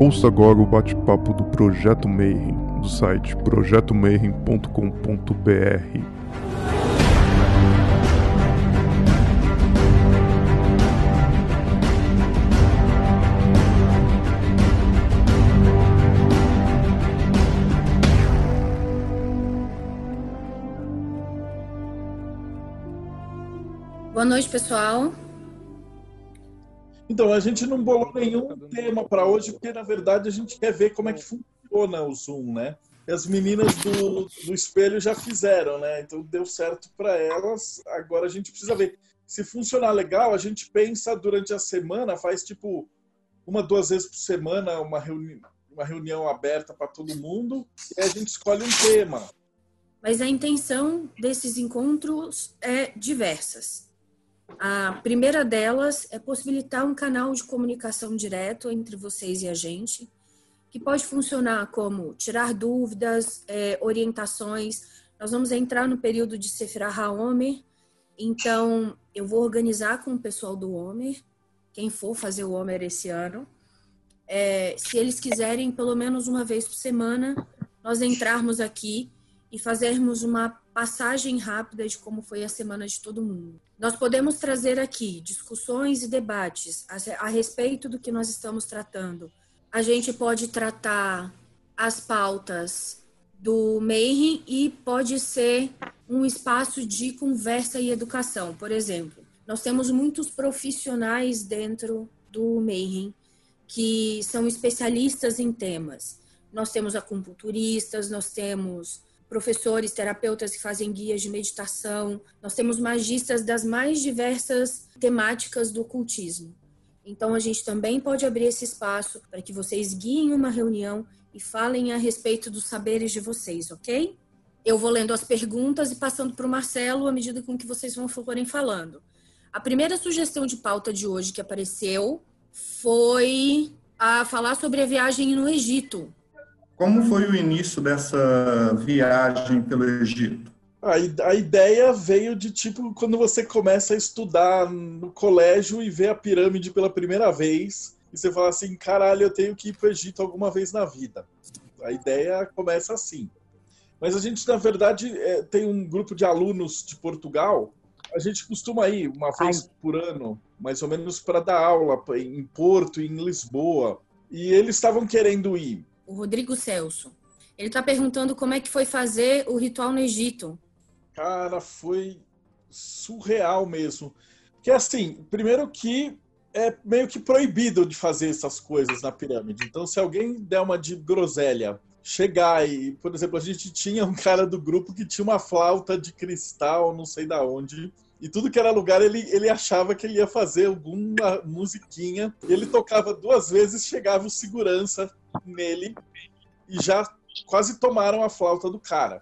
Ouça agora o bate-papo do Projeto Mayhem, do site projetomayhem.com.br. Boa noite, pessoal. Então, a gente não bolou nenhum tema para hoje, porque na verdade a gente quer ver como é que funciona o Zoom, né? E as meninas do, do espelho já fizeram, né? Então deu certo para elas. Agora a gente precisa ver. Se funcionar legal, a gente pensa durante a semana, faz tipo uma, duas vezes por semana uma, reuni uma reunião aberta para todo mundo e a gente escolhe um tema. Mas a intenção desses encontros é diversas. A primeira delas é possibilitar um canal de comunicação direto entre vocês e a gente, que pode funcionar como tirar dúvidas, é, orientações. Nós vamos entrar no período de Sefirah HaOmer, então eu vou organizar com o pessoal do Homer, quem for fazer o Homer esse ano. É, se eles quiserem, pelo menos uma vez por semana, nós entrarmos aqui e fazermos uma passagem rápida de como foi a semana de todo mundo. Nós podemos trazer aqui discussões e debates a, respeito do que nós estamos tratando. A gente pode tratar as pautas do Mayhem e pode ser um espaço de conversa e educação. Por exemplo, nós temos muitos profissionais dentro do Mayhem que são especialistas em temas. Nós temos acupunturistas, nós temos professores, terapeutas que fazem guias de meditação. Nós temos magistas das mais diversas temáticas do ocultismo. Então, a gente também pode abrir esse espaço para que vocês guiem uma reunião e falem a respeito dos saberes de vocês, ok? Eu vou lendo as perguntas e passando para o Marcelo à medida com que vocês vão forem falando. A primeira sugestão de pauta de hoje que apareceu foi a falar sobre a viagem no Egito. Como foi o início dessa viagem pelo Egito? A, a ideia veio de tipo quando você começa a estudar no colégio e vê a pirâmide pela primeira vez e você fala assim, caralho, eu tenho que ir para o Egito alguma vez na vida. A ideia começa assim. Mas a gente, na verdade, é, tem um grupo de alunos de Portugal. A gente costuma ir uma vez Ai. por ano, mais ou menos, para dar aula em Porto e em Lisboa. E eles estavam querendo ir o Rodrigo Celso. Ele está perguntando como é que foi fazer o ritual no Egito. Cara, foi surreal mesmo. Que assim, primeiro que é meio que proibido de fazer essas coisas na pirâmide. Então, se alguém der uma de groselha, chegar e, por exemplo, a gente tinha um cara do grupo que tinha uma flauta de cristal, não sei da onde, e tudo que era lugar ele, ele achava que ele ia fazer alguma musiquinha. Ele tocava duas vezes, chegava o segurança nele e já quase tomaram a flauta do cara.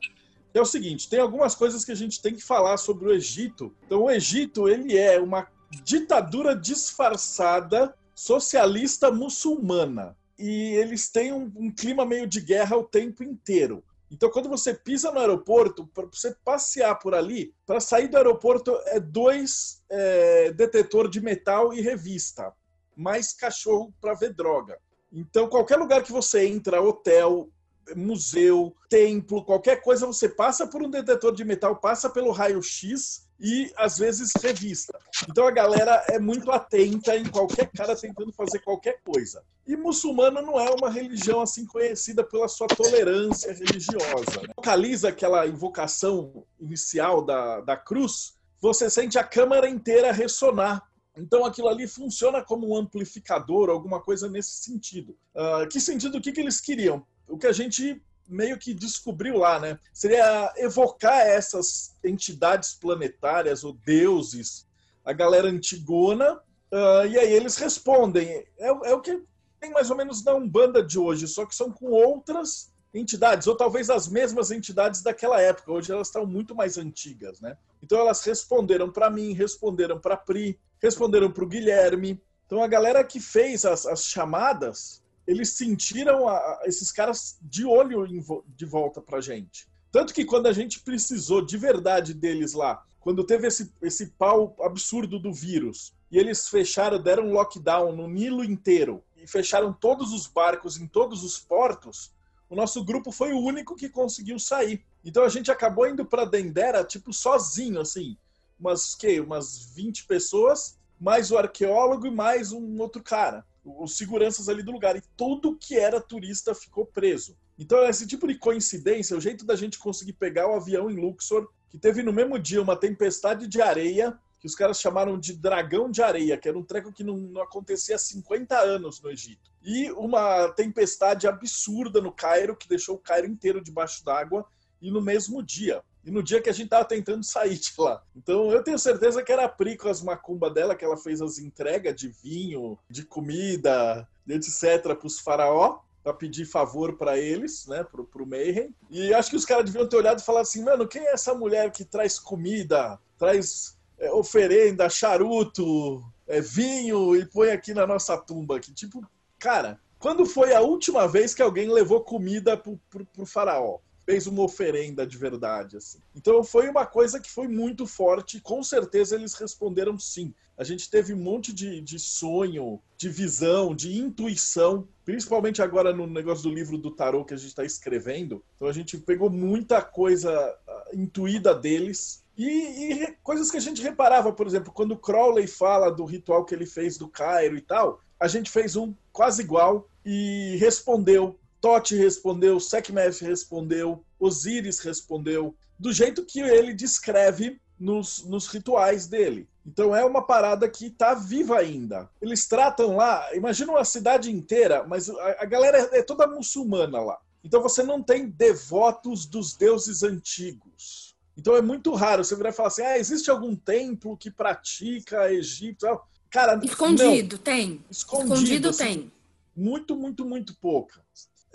É o seguinte, tem algumas coisas que a gente tem que falar sobre o Egito. Então, o Egito ele é uma ditadura disfarçada socialista muçulmana e eles têm um, um clima meio de guerra o tempo inteiro. Então, quando você pisa no aeroporto, para você passear por ali, para sair do aeroporto é dois é, detetor de metal e revista, mais cachorro para ver droga. Então, qualquer lugar que você entra, hotel, museu, templo, qualquer coisa, você passa por um detetor de metal, passa pelo raio-x e às vezes revista. Então a galera é muito atenta em qualquer cara tentando fazer qualquer coisa. E muçulmano não é uma religião assim conhecida pela sua tolerância religiosa. Né? Localiza aquela invocação inicial da, da cruz, você sente a câmara inteira ressonar. Então aquilo ali funciona como um amplificador, alguma coisa nesse sentido. Uh, que sentido? O que, que eles queriam? O que a gente meio que descobriu lá, né? Seria evocar essas entidades planetárias ou deuses, a galera antigona, uh, e aí eles respondem. É, é, o que tem mais ou menos na Umbanda de hoje, só que são com outras entidades, ou talvez as mesmas entidades daquela época. Hoje elas estão muito mais antigas, né? Então elas responderam para mim, responderam para Pri, responderam para o Guilherme. Então a galera que fez as, as chamadas eles sentiram a, esses caras de olho em, de volta pra gente. Tanto que quando a gente precisou de verdade deles lá, quando teve esse, esse pau absurdo do vírus, e eles fecharam, deram um lockdown no Nilo inteiro, e fecharam todos os barcos em todos os portos, o nosso grupo foi o único que conseguiu sair. Então a gente acabou indo para Dendera, tipo, sozinho, assim. Umas, que, umas 20 pessoas, mais o arqueólogo e mais um outro cara. Os seguranças ali do lugar. E tudo que era turista ficou preso. Então, esse tipo de coincidência, o jeito da gente conseguir pegar o avião em Luxor, que teve no mesmo dia uma tempestade de areia, que os caras chamaram de dragão de areia, que era um treco que não, não acontecia há 50 anos no Egito. E uma tempestade absurda no Cairo, que deixou o Cairo inteiro debaixo d'água, e no mesmo dia. E no dia que a gente tava tentando sair de lá. Então eu tenho certeza que era a Pri com as macumba dela, que ela fez as entregas de vinho, de comida, etc. para os faraó para pedir favor para eles, né, pro, pro Mayhem. E acho que os caras deviam ter olhado e falar assim, mano, quem é essa mulher que traz comida, traz é, oferenda, charuto, é, vinho e põe aqui na nossa tumba? Que tipo, cara, quando foi a última vez que alguém levou comida pro, pro, pro faraó? Fez uma oferenda de verdade. Assim. Então foi uma coisa que foi muito forte. Com certeza eles responderam sim. A gente teve um monte de, de sonho, de visão, de intuição, principalmente agora no negócio do livro do tarô que a gente está escrevendo. Então a gente pegou muita coisa ah, intuída deles. E, e, coisas que a gente reparava, por exemplo, quando Crowley fala do ritual que ele fez do Cairo e tal, a gente fez um quase igual e respondeu Tote respondeu, Sekhmet respondeu, Osíris respondeu, do jeito que ele descreve nos, nos rituais dele. Então é uma parada que está viva ainda. Eles tratam lá, imagina uma cidade inteira, mas a, a galera é toda muçulmana lá. Então você não tem devotos dos deuses antigos. Então é muito raro você virar e falar assim: ah, existe algum templo que pratica Egito? Cara, escondido, não. tem. Escondido, escondido assim, tem. Muito, muito, muito pouca.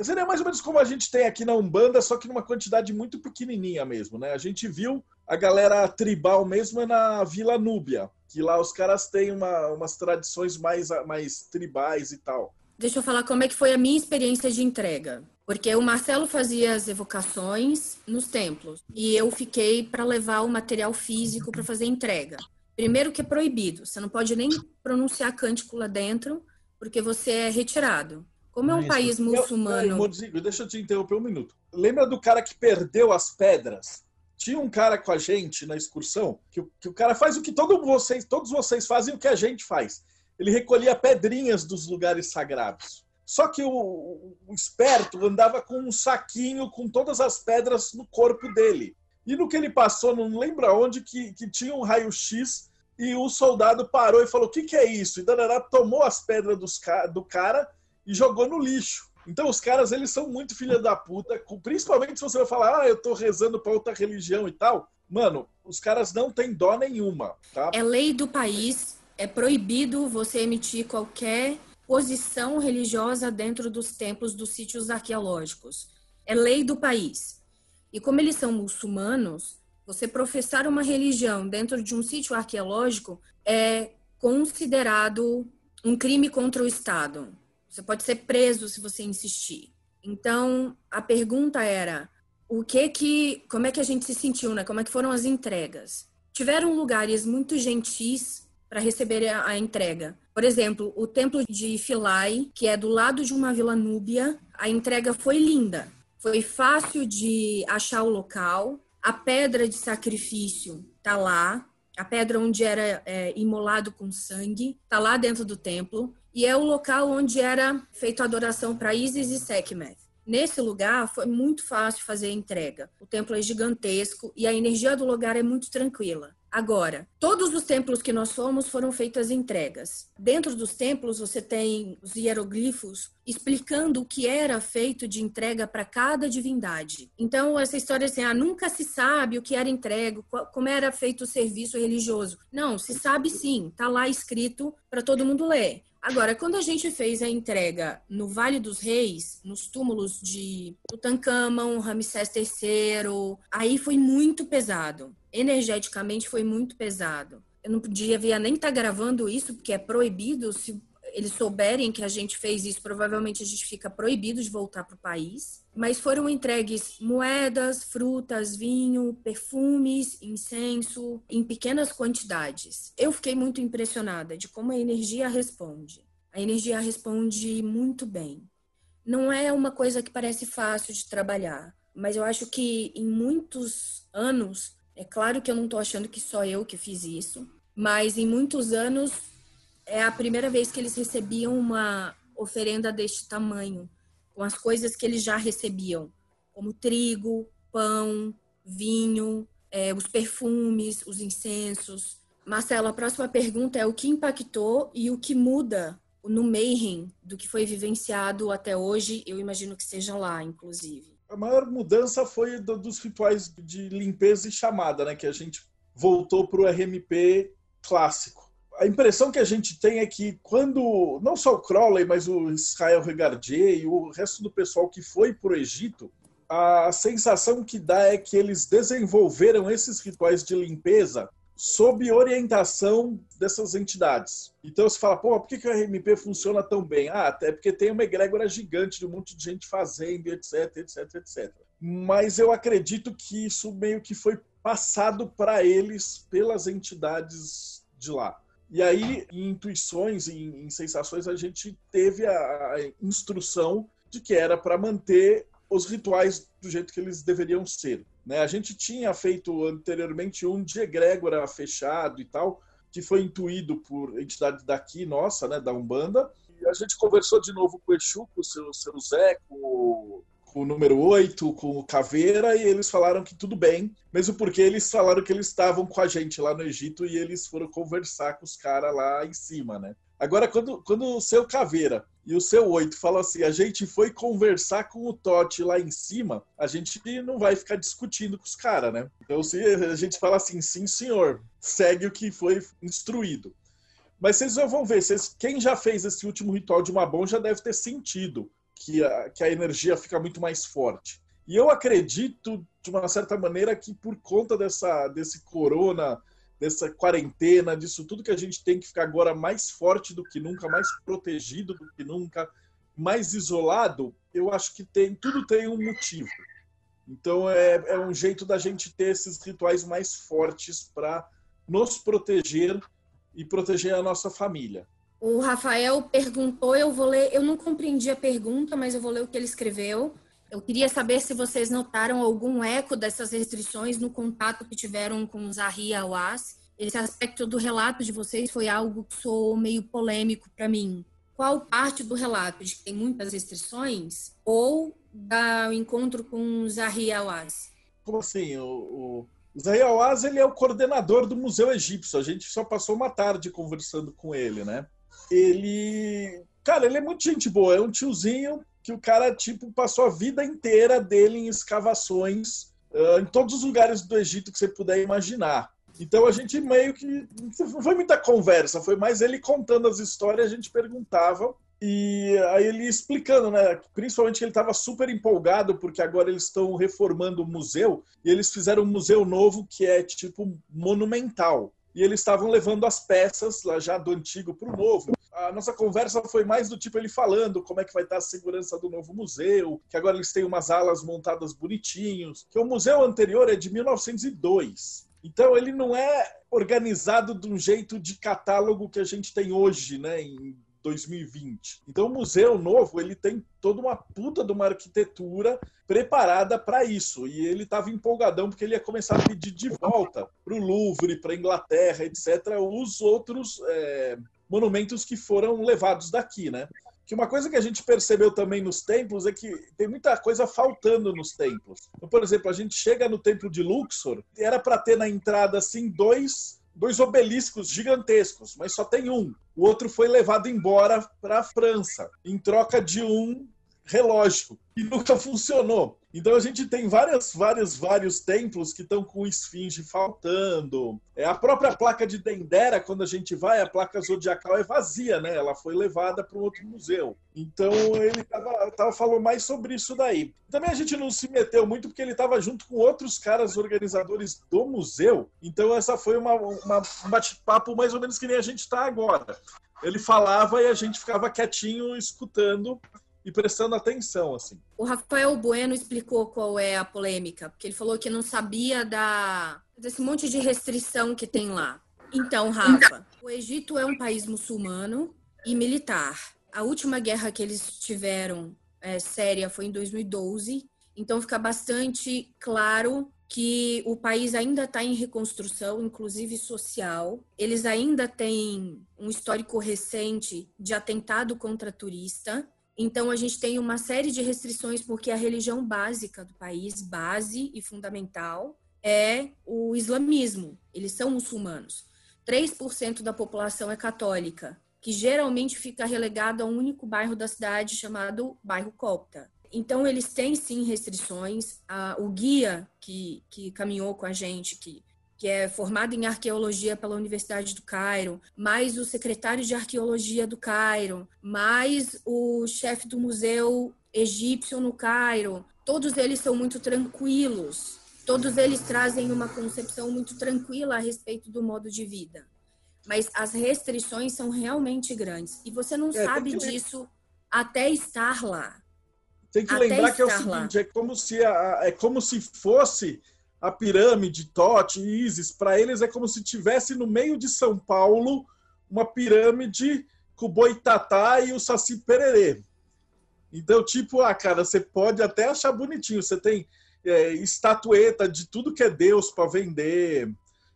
Seria mais ou menos como a gente tem aqui na Umbanda, só que numa quantidade muito pequenininha mesmo, né? A gente viu a galera tribal mesmo é na Vila Núbia, que lá os caras têm uma, umas tradições mais, mais tribais e tal. Deixa eu falar como é que foi a minha experiência de entrega. Porque o Marcelo fazia as evocações nos templos e eu fiquei para levar o material físico para fazer entrega. Primeiro que é proibido, você não pode nem pronunciar cântico lá dentro, porque você é retirado. Como é um Isso. país muçulmano. Eu, deixa eu te interromper um minuto. Lembra do cara que perdeu as pedras? Tinha um cara com a gente na excursão que, que o cara faz o que todo vocês, todos vocês fazem o que a gente faz. Ele recolhia pedrinhas dos lugares sagrados. Só que o, o esperto andava com um saquinho com todas as pedras no corpo dele. E no que ele passou, não lembra onde, que, que tinha um raio-x e o soldado parou e falou: O que, que é isso? E Danará tomou as pedras dos, do cara e jogou no lixo. Então os caras, eles são muito filha da puta, principalmente se você vai falar, ah, eu tô rezando pra outra religião e tal. Mano, os caras não têm dó nenhuma, tá? É lei do país, é proibido você emitir qualquer posição religiosa dentro dos templos dos sítios arqueológicos. É lei do país. E como eles são muçulmanos, você professar uma religião dentro de um sítio arqueológico é considerado um crime contra o Estado. Você pode ser preso se você insistir. Então, a pergunta era: o que que, como é que a gente se sentiu, né? Como é que foram as entregas? Tiveram lugares muito gentis para receber a, a, entrega. Por exemplo, o templo de Philae, que é do lado de uma vila núbia, a entrega foi linda. Foi fácil de achar o local. A pedra de sacrifício tá lá. A pedra onde era é, imolado com sangue tá lá dentro do templo e é o local onde era feita a adoração para Isis e Sekhmet. Nesse lugar foi muito fácil fazer a entrega. O templo é gigantesco e a energia do lugar é muito tranquila. Agora, todos os templos que nós fomos foram feitas entregas. Dentro dos templos você tem os hieroglifos explicando o que era feito de entrega para cada divindade. Então, essa história assim, ah, nunca se sabe o que era entregue, como era feito o serviço religioso. Não, se sabe sim, está lá escrito para todo mundo ler. Agora, quando a gente fez a entrega no Vale dos Reis, nos túmulos de Tutankhamon, Ramsés III, aí foi muito pesado. Energeticamente foi muito pesado. Eu não podia nem estar tá gravando isso, porque é proibido. Se eles souberem que a gente fez isso, provavelmente a gente fica proibido de voltar para o país. Mas foram entregues moedas, frutas, vinho, perfumes, incenso, em pequenas quantidades. Eu fiquei muito impressionada de como a energia responde. a energia responde muito bem. Não é uma coisa que parece fácil de trabalhar, mas eu acho que em muitos anos, é claro que eu não estou achando que só eu que fiz isso, mas em muitos anos é a primeira vez que eles recebiam uma oferenda deste tamanho, com as coisas que eles já recebiam, como trigo, pão, vinho, é, os perfumes, os incensos. Marcelo, a próxima pergunta é o que impactou e o que muda no Mayhem do que foi vivenciado até hoje, eu imagino que seja lá, inclusive. A maior mudança foi do, dos rituais de limpeza e chamada, né? Que a gente voltou para o RMP clássico. A impressão que a gente tem é que quando não só o Crowley, mas o Israel Regardier e o resto do pessoal que foi para o Egito, a sensação que dá é que eles desenvolveram esses rituais de limpeza sob orientação dessas entidades. Então você fala, pô, por que, que o RMP funciona tão bem? Ah, até porque tem uma egrégora gigante de um monte de gente fazendo, etc, etc, etc. Mas eu acredito que isso meio que foi passado para eles pelas entidades de lá. E aí, em intuições, em, em sensações, a gente teve a, a instrução de que era para manter os rituais do jeito que eles deveriam ser. Né? A gente tinha feito anteriormente um de egrégora fechado e tal, que foi intuído por entidade daqui, nossa, né, da Umbanda. E a gente conversou de novo com o Exu, com o seu, seu Zé, com com o número 8, com o Caveira, e eles falaram que tudo bem, mesmo porque eles falaram que eles estavam com a gente lá no Egito e eles foram conversar com os caras lá em cima, né? Agora, quando, quando o seu Caveira e o seu oito fala assim: a gente foi conversar com o Totti lá em cima, a gente não vai ficar discutindo com os caras, né? Então, se a gente fala assim, sim, senhor, segue o que foi instruído. Mas vocês já vão ver, vocês, quem já fez esse último ritual de uma bom já deve ter sentido que a, que a energia fica muito mais forte. E eu acredito, de uma certa maneira, que por conta dessa, desse corona dessa quarentena, disso tudo que a gente tem que ficar agora mais forte do que nunca, mais protegido do que nunca, mais isolado, eu acho que tem tudo tem um motivo. Então é, é um jeito da gente ter esses rituais mais fortes para nos proteger e proteger a nossa família. O Rafael perguntou, eu vou ler, eu não compreendi a pergunta, mas eu vou ler o que ele escreveu. Eu queria saber se vocês notaram algum eco dessas restrições no contato que tiveram com Zahri Awas. Esse aspecto do relato de vocês foi algo que soou meio polêmico para mim. Qual parte do relato de que tem muitas restrições ou do encontro com Zahri Awas? Como assim? O, o Zahri Awas ele é o coordenador do Museu Egípcio. A gente só passou uma tarde conversando com ele, né? Ele, cara, ele é muito gente boa. É um tiozinho que o cara, tipo, passou a vida inteira dele em escavações uh, em todos os lugares do Egito que você puder imaginar. Então a gente meio que. Não foi muita conversa, foi mais ele contando as histórias, a gente perguntava. E aí ele explicando, né? Principalmente que ele estava super empolgado, porque agora eles estão reformando o museu, e eles fizeram um museu novo que é tipo monumental. E eles estavam levando as peças lá já do antigo para o novo a nossa conversa foi mais do tipo ele falando como é que vai estar a segurança do novo museu, que agora eles têm umas alas montadas bonitinhos, que o museu anterior é de 1902. Então ele não é organizado de um jeito de catálogo que a gente tem hoje, né, em 2020. Então o museu novo, ele tem toda uma puta de uma arquitetura preparada para isso. E ele estava empolgadão porque ele ia começar a pedir de volta para o Louvre, para Inglaterra, etc., os outros é, monumentos que foram levados daqui, né? Que uma coisa que a gente percebeu também nos templos é que tem muita coisa faltando nos templos. Então, por exemplo, a gente chega no templo de Luxor, era para ter na entrada assim dois dois obeliscos gigantescos, mas só tem um. O outro foi levado embora para a França, em troca de um relógio, e nunca funcionou. Então a gente tem várias, vários, vários templos que estão com esfinge faltando. É a própria placa de Dendera, quando a gente vai, a placa zodiacal é vazia, né? Ela foi levada para um outro museu. Então ele tava, tava falou mais sobre isso daí. Também a gente não se meteu muito porque ele estava junto com outros caras organizadores do museu. Então essa foi uma, uma um bate-papo mais ou menos que nem a gente está agora. Ele falava e a gente ficava quietinho escutando e prestando atenção, assim. O Rafael Bueno explicou qual é a polêmica, porque ele falou que não sabia da desse monte de restrição que tem lá. Então, Rafa, o Egito é um país muçulmano, e militar. A última guerra que eles tiveram é, séria foi em 2012, então fica bastante claro que o país ainda está em reconstrução, inclusive social. Eles ainda têm um histórico recente de atentado contra turista. Então, a gente tem uma série de restrições, porque a religião básica do país, base e fundamental, é o islamismo. Eles são muçulmanos. 3% da população é católica, que geralmente fica relegado a um único bairro da cidade chamado bairro Copta. Então, eles têm sim restrições. O guia que, que caminhou com a gente, que, que é formado em arqueologia pela Universidade do Cairo, mais o secretário de arqueologia do Cairo, mais o chefe do museu egípcio no Cairo, todos eles são muito tranquilos. Todos eles trazem uma concepção muito tranquila a respeito do modo de vida. Mas as restrições são realmente grandes. E você não é, sabe disso até estar lá. Tem que Até lembrar que é o seguinte, é como se a, é como se fosse a pirâmide Tote Isis, para eles é como se tivesse no meio de São Paulo uma pirâmide com o Boitatá e o Saci Pererê. Então, tipo, ah, cara, você pode até achar bonitinho, você tem é, estatueta de tudo que é Deus para vender,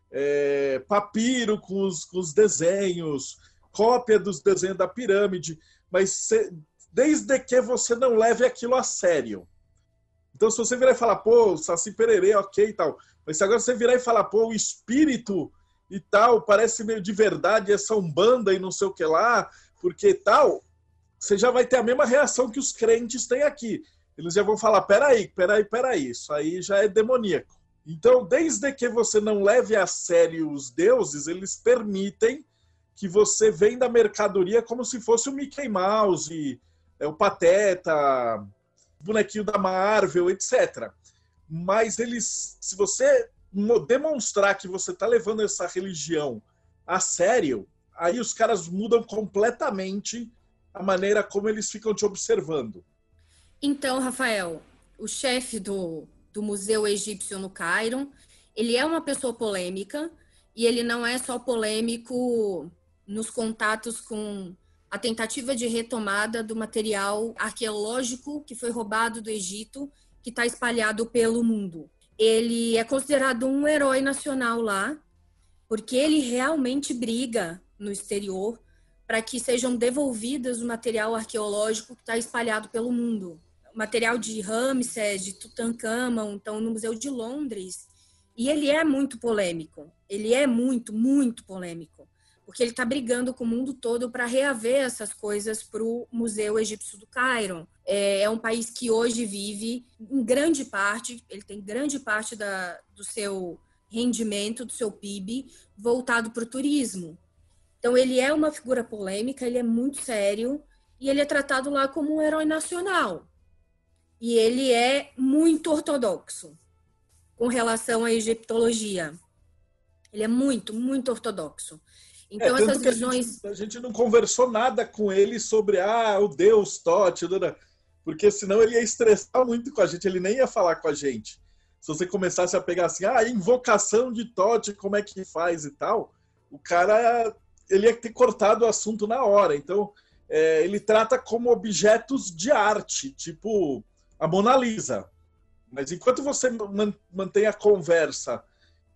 é, papiro com os, com os desenhos, cópia dos desenhos da pirâmide, mas desde que você não leve aquilo a sério. Então, se você virar e falar, pô, Saci Pererê, ok e tal, mas se agora você virar e falar, pô, o espírito e tal, parece meio de verdade, essa umbanda e não sei o que lá, porque tal, você já vai ter a mesma reação que os crentes têm aqui. Eles já vão falar, peraí, peraí, peraí, isso aí já é demoníaco. Então, desde que você não leve a sério os deuses, eles permitem que você venda mercadoria como se fosse o Mickey Mouse, é, o Pateta, bonequinho da Marvel, etc. Mas eles, se você demonstrar que você está levando essa religião a sério, aí os caras mudam completamente a maneira como eles ficam te observando. Então, Rafael, o chefe do, do Museu Egípcio no Cairo, ele é uma pessoa polêmica e ele não é só polêmico nos contatos com a tentativa de retomada do material arqueológico que foi roubado do Egito, que está espalhado pelo mundo. Ele é considerado um herói nacional lá, porque ele realmente briga no exterior para que sejam devolvidas o material arqueológico que está espalhado pelo mundo. O material de Ramsés, de Tutankhamon, então no Museu de Londres. E ele é muito polêmico. Ele é muito, muito polêmico porque ele está brigando com o mundo todo para reaver essas coisas para o Museu Egípcio do Cairo. É, é, um país que hoje vive, em grande parte, ele tem grande parte da, do seu rendimento, do seu PIB, voltado para o turismo. Então, ele é uma figura polêmica, ele é muito sério, e ele é tratado lá como um herói nacional. E ele é muito ortodoxo com relação à egiptologia. Ele é muito, muito ortodoxo. Então, é, essas visões. A gente, a gente, não conversou nada com ele sobre ah, o Deus Tote, porque senão ele ia estressar muito com a gente, ele nem ia falar com a gente. Se você começasse a pegar assim, ah, invocação de Tote, como é que faz e tal, o cara ele ia ter cortado o assunto na hora. Então, é, ele trata como objetos de arte, tipo a Mona Lisa. Mas enquanto você mantém a conversa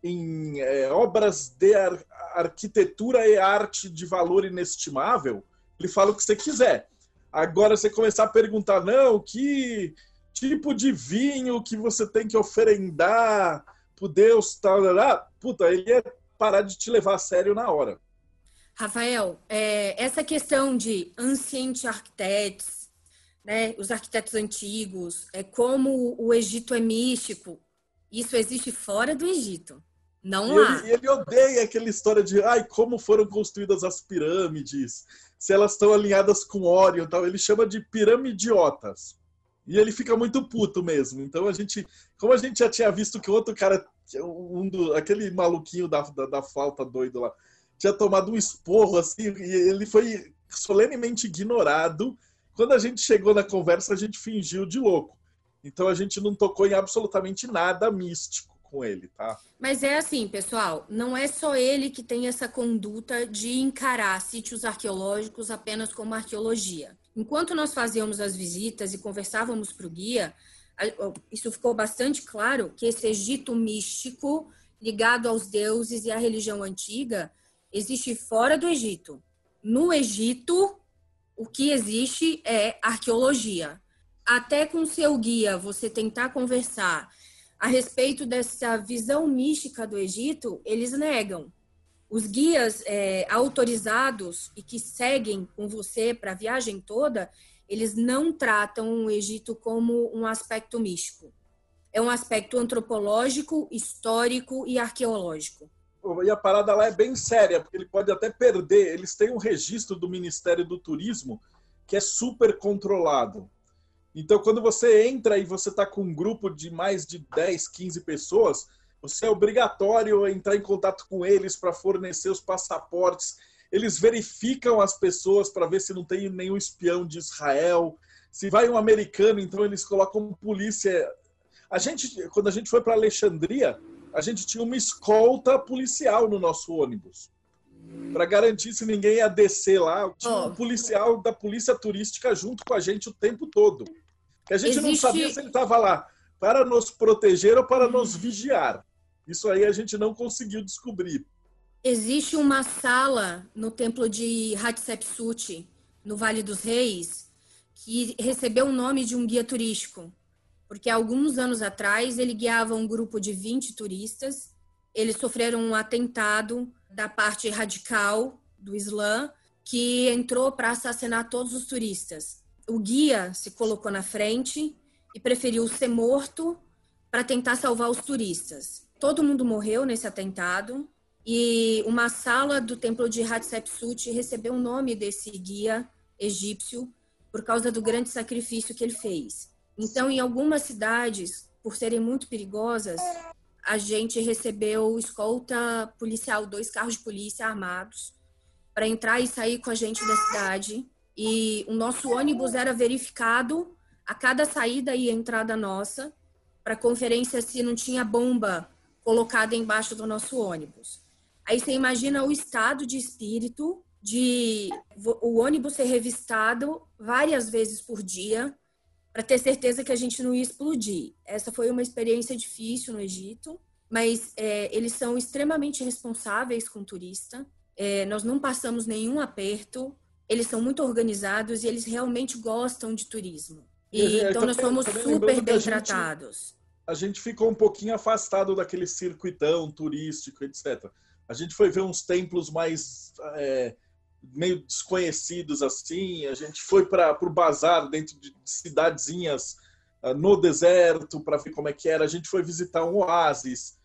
em é, obras de ar arquitetura e arte de valor inestimável, ele fala o que você quiser. Agora você começar a perguntar, não, que tipo de vinho que você tem que oferendar pro Deus, tal, tal, puta, ele ia parar de te levar a sério na hora. Rafael, é, essa questão de ancient architects, né, os arquitetos antigos, é como o Egito é místico, isso existe fora do Egito. Não e lá. Ele, ele odeia aquela história de ai, como foram construídas as pirâmides, se elas estão alinhadas com Orion tal. Ele chama de piramidiotas. E ele fica muito puto mesmo. Então a gente, como a gente já tinha visto que o outro cara, um do, aquele maluquinho da, da, da falta doido lá, tinha tomado um esporro assim, e ele foi solenemente ignorado. Quando a gente chegou na conversa, a gente fingiu de louco. Então a gente não tocou em absolutamente nada místico com ele, tá? Mas é assim, pessoal, não é só ele que tem essa conduta de encarar sítios arqueológicos apenas como arqueologia. Enquanto nós fazíamos as visitas e conversávamos para o guia, isso ficou bastante claro que esse Egito místico, ligado aos deuses e à religião antiga, existe fora do Egito. No Egito, o que existe é arqueologia. Até com seu guia você tentar conversar a respeito dessa visão mística do Egito, eles negam. Os guias é, autorizados e que seguem com você para a viagem toda, eles não tratam o Egito como um aspecto místico. É um aspecto antropológico, histórico e arqueológico. E a parada lá é bem séria, porque ele pode até perder. Eles têm um registro do Ministério do Turismo que é super controlado. Então, quando você entra e você está com um grupo de mais de 10, 15 pessoas, você é obrigatório entrar em contato com eles para fornecer os passaportes eles verificam as pessoas para ver se não tem nenhum espião de Israel. Se vai um americano, então eles colocam polícia. A gente, quando a gente foi para Alexandria, a gente tinha uma escolta policial no nosso ônibus. Para garantir se ninguém ia descer lá, tinha um policial da polícia turística junto com a gente o tempo todo. Que a gente Existe... não sabia se ele estava lá para nos proteger ou para nos vigiar. Isso aí a gente não conseguiu descobrir. Existe uma sala no templo de Hatshepsut, no Vale dos Reis, que recebeu o nome de um guia turístico, porque alguns anos atrás ele guiava um grupo de 20 turistas. Eles sofreram um atentado da parte radical do Islã que entrou para assassinar todos os turistas. O guia se colocou na frente e preferiu ser morto para tentar salvar os turistas. Todo mundo morreu nesse atentado e uma sala do templo de Hatshepsut recebeu o nome desse guia egípcio por causa do grande sacrifício que ele fez. Então, em algumas cidades, por serem muito perigosas, a gente recebeu escolta policial, dois carros de polícia armados, para entrar e sair com a gente da cidade. E o nosso ônibus era verificado a cada saída e entrada nossa, para conferência se não tinha bomba colocada embaixo do nosso ônibus. Aí você imagina o estado de espírito de o ônibus ser revistado várias vezes por dia para ter certeza que a gente não ia explodir. Essa foi uma experiência difícil no Egito, mas é, eles são extremamente responsáveis com o turista. É, nós não passamos nenhum aperto. Eles são muito organizados e eles realmente gostam de turismo. E, então nós somos super bem tratados. A gente ficou um pouquinho afastado daquele circuitão turístico, etc. A gente foi ver uns templos mais é, meio desconhecidos assim. A gente foi para o bazar dentro de cidadezinhas uh, no deserto para ver como é que era. A gente foi visitar um oásis.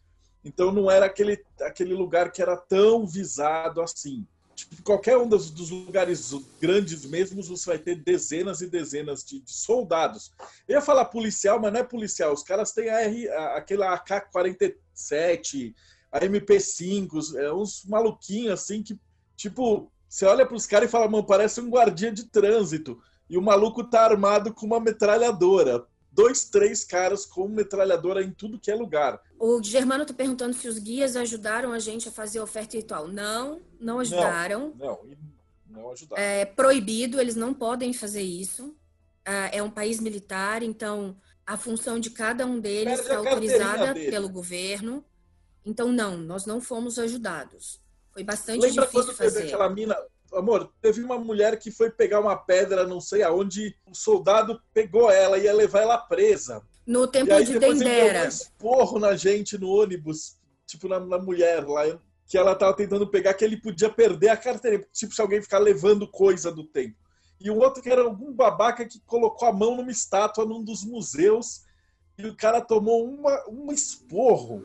Então não era aquele, aquele lugar que era tão visado assim. Tipo, qualquer um dos, dos, lugares grandes mesmo, você vai ter dezenas e dezenas de, de, soldados. Eu ia falar policial, mas não é policial. Os caras têm a R, a, aquela AK-47, a MP5, é uns maluquinhos assim que, tipo, você olha para os caras e fala, mano, parece um guardia de trânsito. E o maluco tá armado com uma metralhadora. Dois, três caras com metralhadora em tudo que é lugar. O Germano tá perguntando se os guias ajudaram a gente a fazer a oferta ritual. Não, não ajudaram. Não, não, não ajudaram. É proibido, eles não podem fazer isso. É, é um país militar, então a função de cada um deles é autorizada dele. pelo governo. Então, não, nós não fomos ajudados. Foi bastante Lembra difícil quando fazer. Teve aquela mina, amor, teve uma mulher que foi pegar uma pedra, não sei aonde, o um soldado pegou ela e ia levar ela presa. No tempo aí, de Dendera. Um esporro na gente no ônibus, tipo na, na mulher lá, que ela tava tentando pegar, que ele podia perder a carteira, tipo se alguém ficar levando coisa do tempo. E o outro que era algum babaca que colocou a mão numa estátua num dos museus e o cara tomou uma, um esporro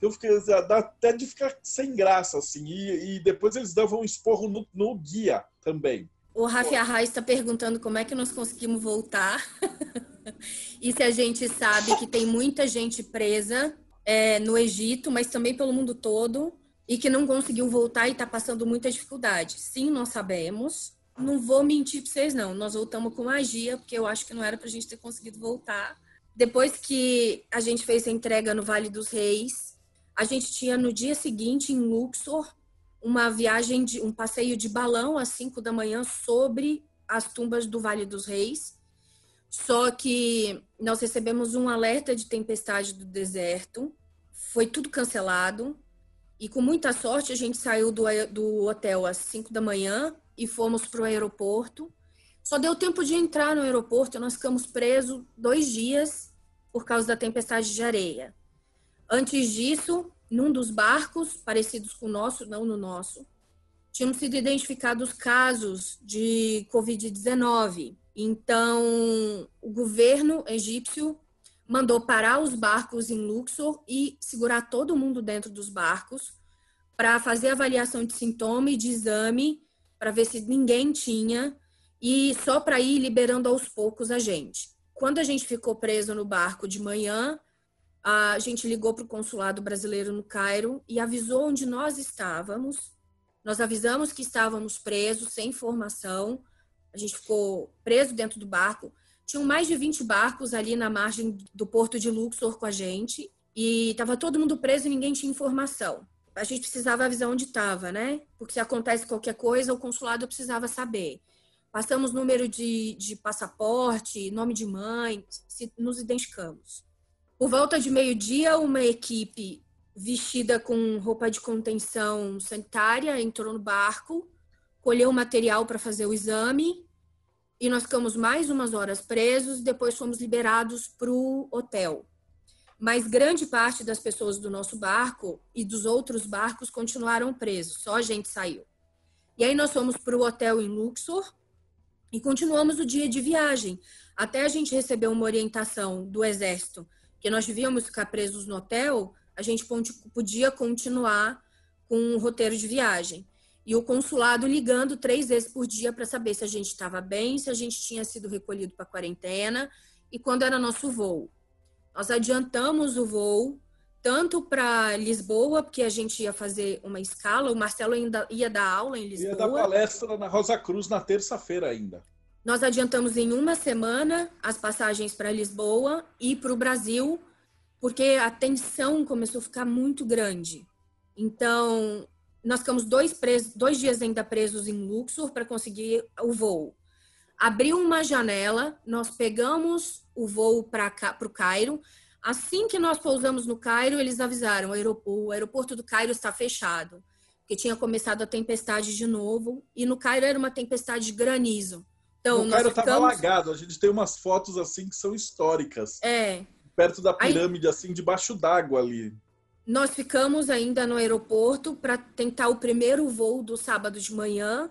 eu fiquei, dá até de ficar sem graça, assim. E, e depois eles davam um esporro no, no guia também. O Rafi Arraes está perguntando como é que nós conseguimos voltar. e se a gente sabe que tem muita gente presa é, no Egito, mas também pelo mundo todo, e que não conseguiu voltar e está passando muita dificuldade. Sim, nós sabemos. Não vou mentir para vocês, não. Nós voltamos com magia, porque eu acho que não era para a gente ter conseguido voltar Depois que a gente fez a entrega no Vale dos Reis, a gente tinha no dia seguinte em Luxor uma viagem de um passeio de balão às 5 da manhã sobre as tumbas do Vale dos Reis. Só que nós recebemos um alerta de tempestade do deserto, foi tudo cancelado. E com muita sorte, a gente saiu do, do hotel às 5 da manhã e fomos para o aeroporto. Só deu tempo de entrar no aeroporto, nós ficamos presos dois dias por causa da tempestade de areia. Antes disso, num dos barcos, parecidos com o nosso, não no nosso, tinham sido identificados casos de Covid-19. Então, o governo egípcio mandou parar os barcos em Luxor e segurar todo mundo dentro dos barcos para fazer avaliação de sintoma e de exame para ver se ninguém tinha e só para ir liberando aos poucos a gente. Quando a gente ficou preso no barco de manhã, a gente ligou para o consulado brasileiro no Cairo e avisou onde nós estávamos. Nós avisamos que estávamos presos, sem informação. A gente ficou preso dentro do barco. Tinham mais de 20 barcos ali na margem do porto de Luxor com a gente. E estava todo mundo preso e ninguém tinha informação. A gente precisava avisar onde estava, né? Porque se acontece qualquer coisa, o consulado precisava saber. Passamos número de, de passaporte, nome de mãe, se nos identificamos. Por volta de meio-dia, uma equipe vestida com roupa de contenção sanitária entrou no barco, colheu material para fazer o exame e nós ficamos mais umas horas presos. Depois fomos liberados para o hotel. Mas grande parte das pessoas do nosso barco e dos outros barcos continuaram presos, só a gente saiu. E aí nós fomos para o hotel em Luxor, e continuamos o dia de viagem, até a gente receber uma orientação do Exército que nós devíamos ficar presos no hotel, a gente podia continuar com um roteiro de viagem. E o consulado ligando três vezes por dia para saber se a gente estava bem, se a gente tinha sido recolhido para quarentena e quando era nosso voo. Nós adiantamos o voo tanto para Lisboa, porque a gente ia fazer uma escala, o Marcelo ainda ia dar aula em Lisboa. Ia dar palestra na Rosa Cruz na terça-feira ainda. Nós adiantamos em uma semana as passagens para Lisboa e para o Brasil, porque a tensão começou a ficar muito grande. Então, nós ficamos dois, presos, dois dias ainda presos em Luxor para conseguir o voo. Abriu uma janela, nós pegamos o voo para o Cairo, Assim que nós pousamos no Cairo, eles avisaram: o aeroporto do Cairo está fechado, porque tinha começado a tempestade de novo, e no Cairo era uma tempestade de granizo. Então, o Cairo estava ficamos... alagado, a gente tem umas fotos assim que são históricas. É. Perto da pirâmide, Aí... assim, debaixo d'água ali. Nós ficamos ainda no aeroporto para tentar o primeiro voo do sábado de manhã.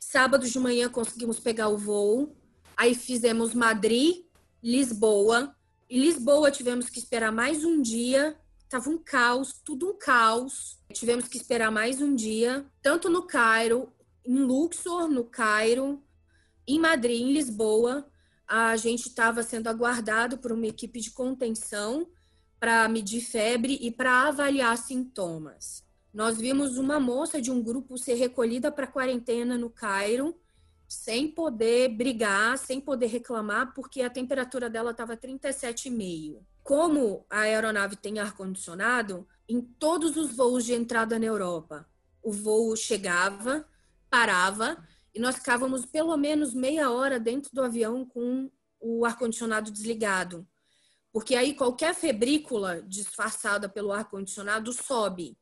Sábado de manhã conseguimos pegar o voo. Aí fizemos Madrid, Lisboa, em Lisboa tivemos que esperar mais um dia. Tava um caos, tudo um caos. Tivemos que esperar mais um dia, tanto no Cairo, em Luxor, no Cairo, em Madrid, em Lisboa. A gente estava sendo aguardado por uma equipe de contenção para medir febre e para avaliar sintomas. Nós vimos uma moça de um grupo ser recolhida para quarentena no Cairo sem poder brigar, sem poder reclamar, porque a temperatura dela estava 37,5. Como a aeronave tem ar-condicionado, em todos os voos de entrada na Europa, o voo chegava, parava, e nós ficávamos pelo menos meia hora dentro do avião com o ar-condicionado desligado. Porque aí qualquer febrícula disfarçada pelo ar-condicionado sobe.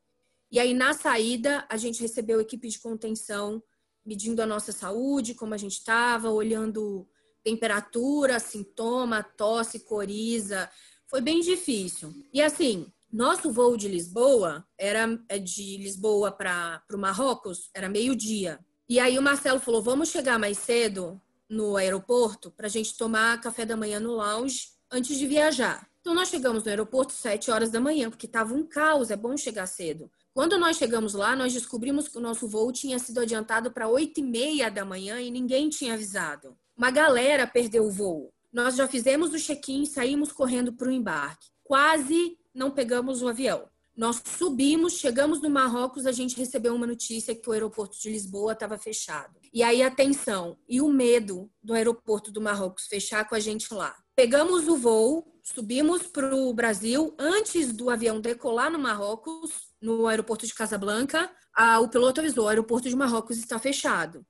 E aí na saída a gente recebeu equipe de contenção medindo a nossa saúde, como a gente estava, olhando temperatura, sintoma, tosse, coriza. Foi bem difícil. E assim, nosso voo de Lisboa era é de Lisboa para o Marrocos, era meio-dia. E aí o Marcelo falou: vamos chegar mais cedo no aeroporto para a gente tomar café da manhã no lounge antes de viajar. Então nós chegamos no aeroporto sete horas da manhã, porque estava um caos, é bom chegar cedo. Quando nós chegamos lá, nós descobrimos que o nosso voo tinha sido adiantado para 8 e meia da manhã e ninguém tinha avisado. Uma galera perdeu o voo. Nós já fizemos o check-in saímos correndo para o embarque. Quase não pegamos o avião. Nós subimos, chegamos no Marrocos, a gente recebeu uma notícia que o aeroporto de Lisboa estava fechado. E aí a tensão e o medo do aeroporto do Marrocos fechar com a gente lá. Pegamos o voo, subimos para o Brasil antes do avião decolar no Marrocos, no aeroporto de Casablanca. A, o piloto avisou: o aeroporto de Marrocos está fechado.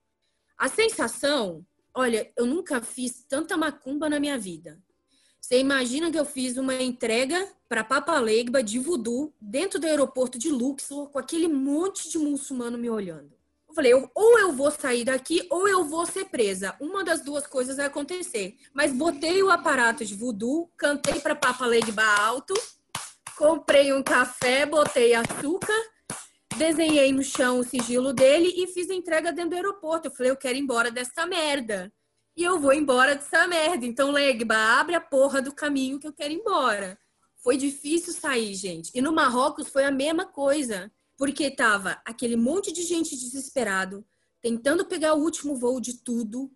A sensação, olha, eu nunca fiz tanta macumba na minha vida. Você imagina que eu fiz uma entrega para Papa Legba de voodoo dentro do aeroporto de Luxor com aquele monte de muçulmano me olhando. Eu falei, ou eu vou sair daqui ou eu vou ser presa. Uma das duas coisas vai acontecer. Mas botei o aparato de voodoo, cantei para Papa Legba alto, comprei um café, botei açúcar, desenhei no chão o sigilo dele e fiz a entrega dentro do aeroporto. Eu falei, eu quero ir embora dessa merda e eu vou embora dessa merda. Então, Legba, abre a porra do caminho que eu quero ir embora. Foi difícil sair, gente. E no Marrocos foi a mesma coisa, porque tava aquele monte de gente desesperado, tentando pegar o último voo de tudo,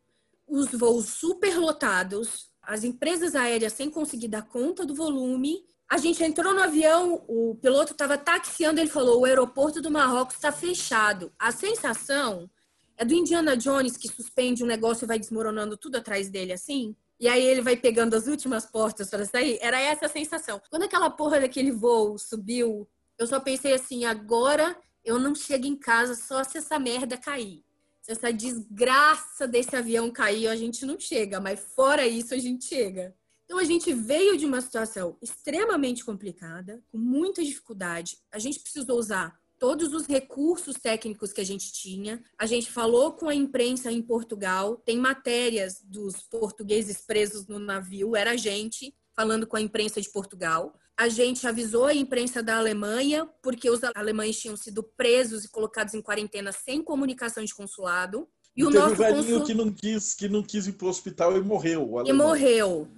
os voos super lotados, as empresas aéreas sem conseguir dar conta do volume. A gente entrou no avião, o piloto estava taxiando, ele falou: o aeroporto do Marrocos está fechado. A sensação é do Indiana Jones que suspende um negócio e vai desmoronando tudo atrás dele, assim? E aí ele vai pegando as últimas portas para sair? Era essa a sensação. Quando aquela porra daquele voo subiu, eu só pensei assim, agora eu não chego em casa só se essa merda cair. Se essa desgraça desse avião cair, a gente não chega, mas fora isso a gente chega. Então a gente veio de uma situação extremamente complicada, com muita dificuldade. A gente precisou usar todos os recursos técnicos que a gente tinha. A gente falou com a imprensa em Portugal, tem matérias dos portugueses presos no navio, era a gente falando com a imprensa de Portugal. A gente avisou a imprensa da Alemanha, porque os alemães tinham sido presos e colocados em quarentena sem comunicação de consulado. E, o nosso um velhinho consul... que não quis que não quis ir para o hospital e morreu. E morreu.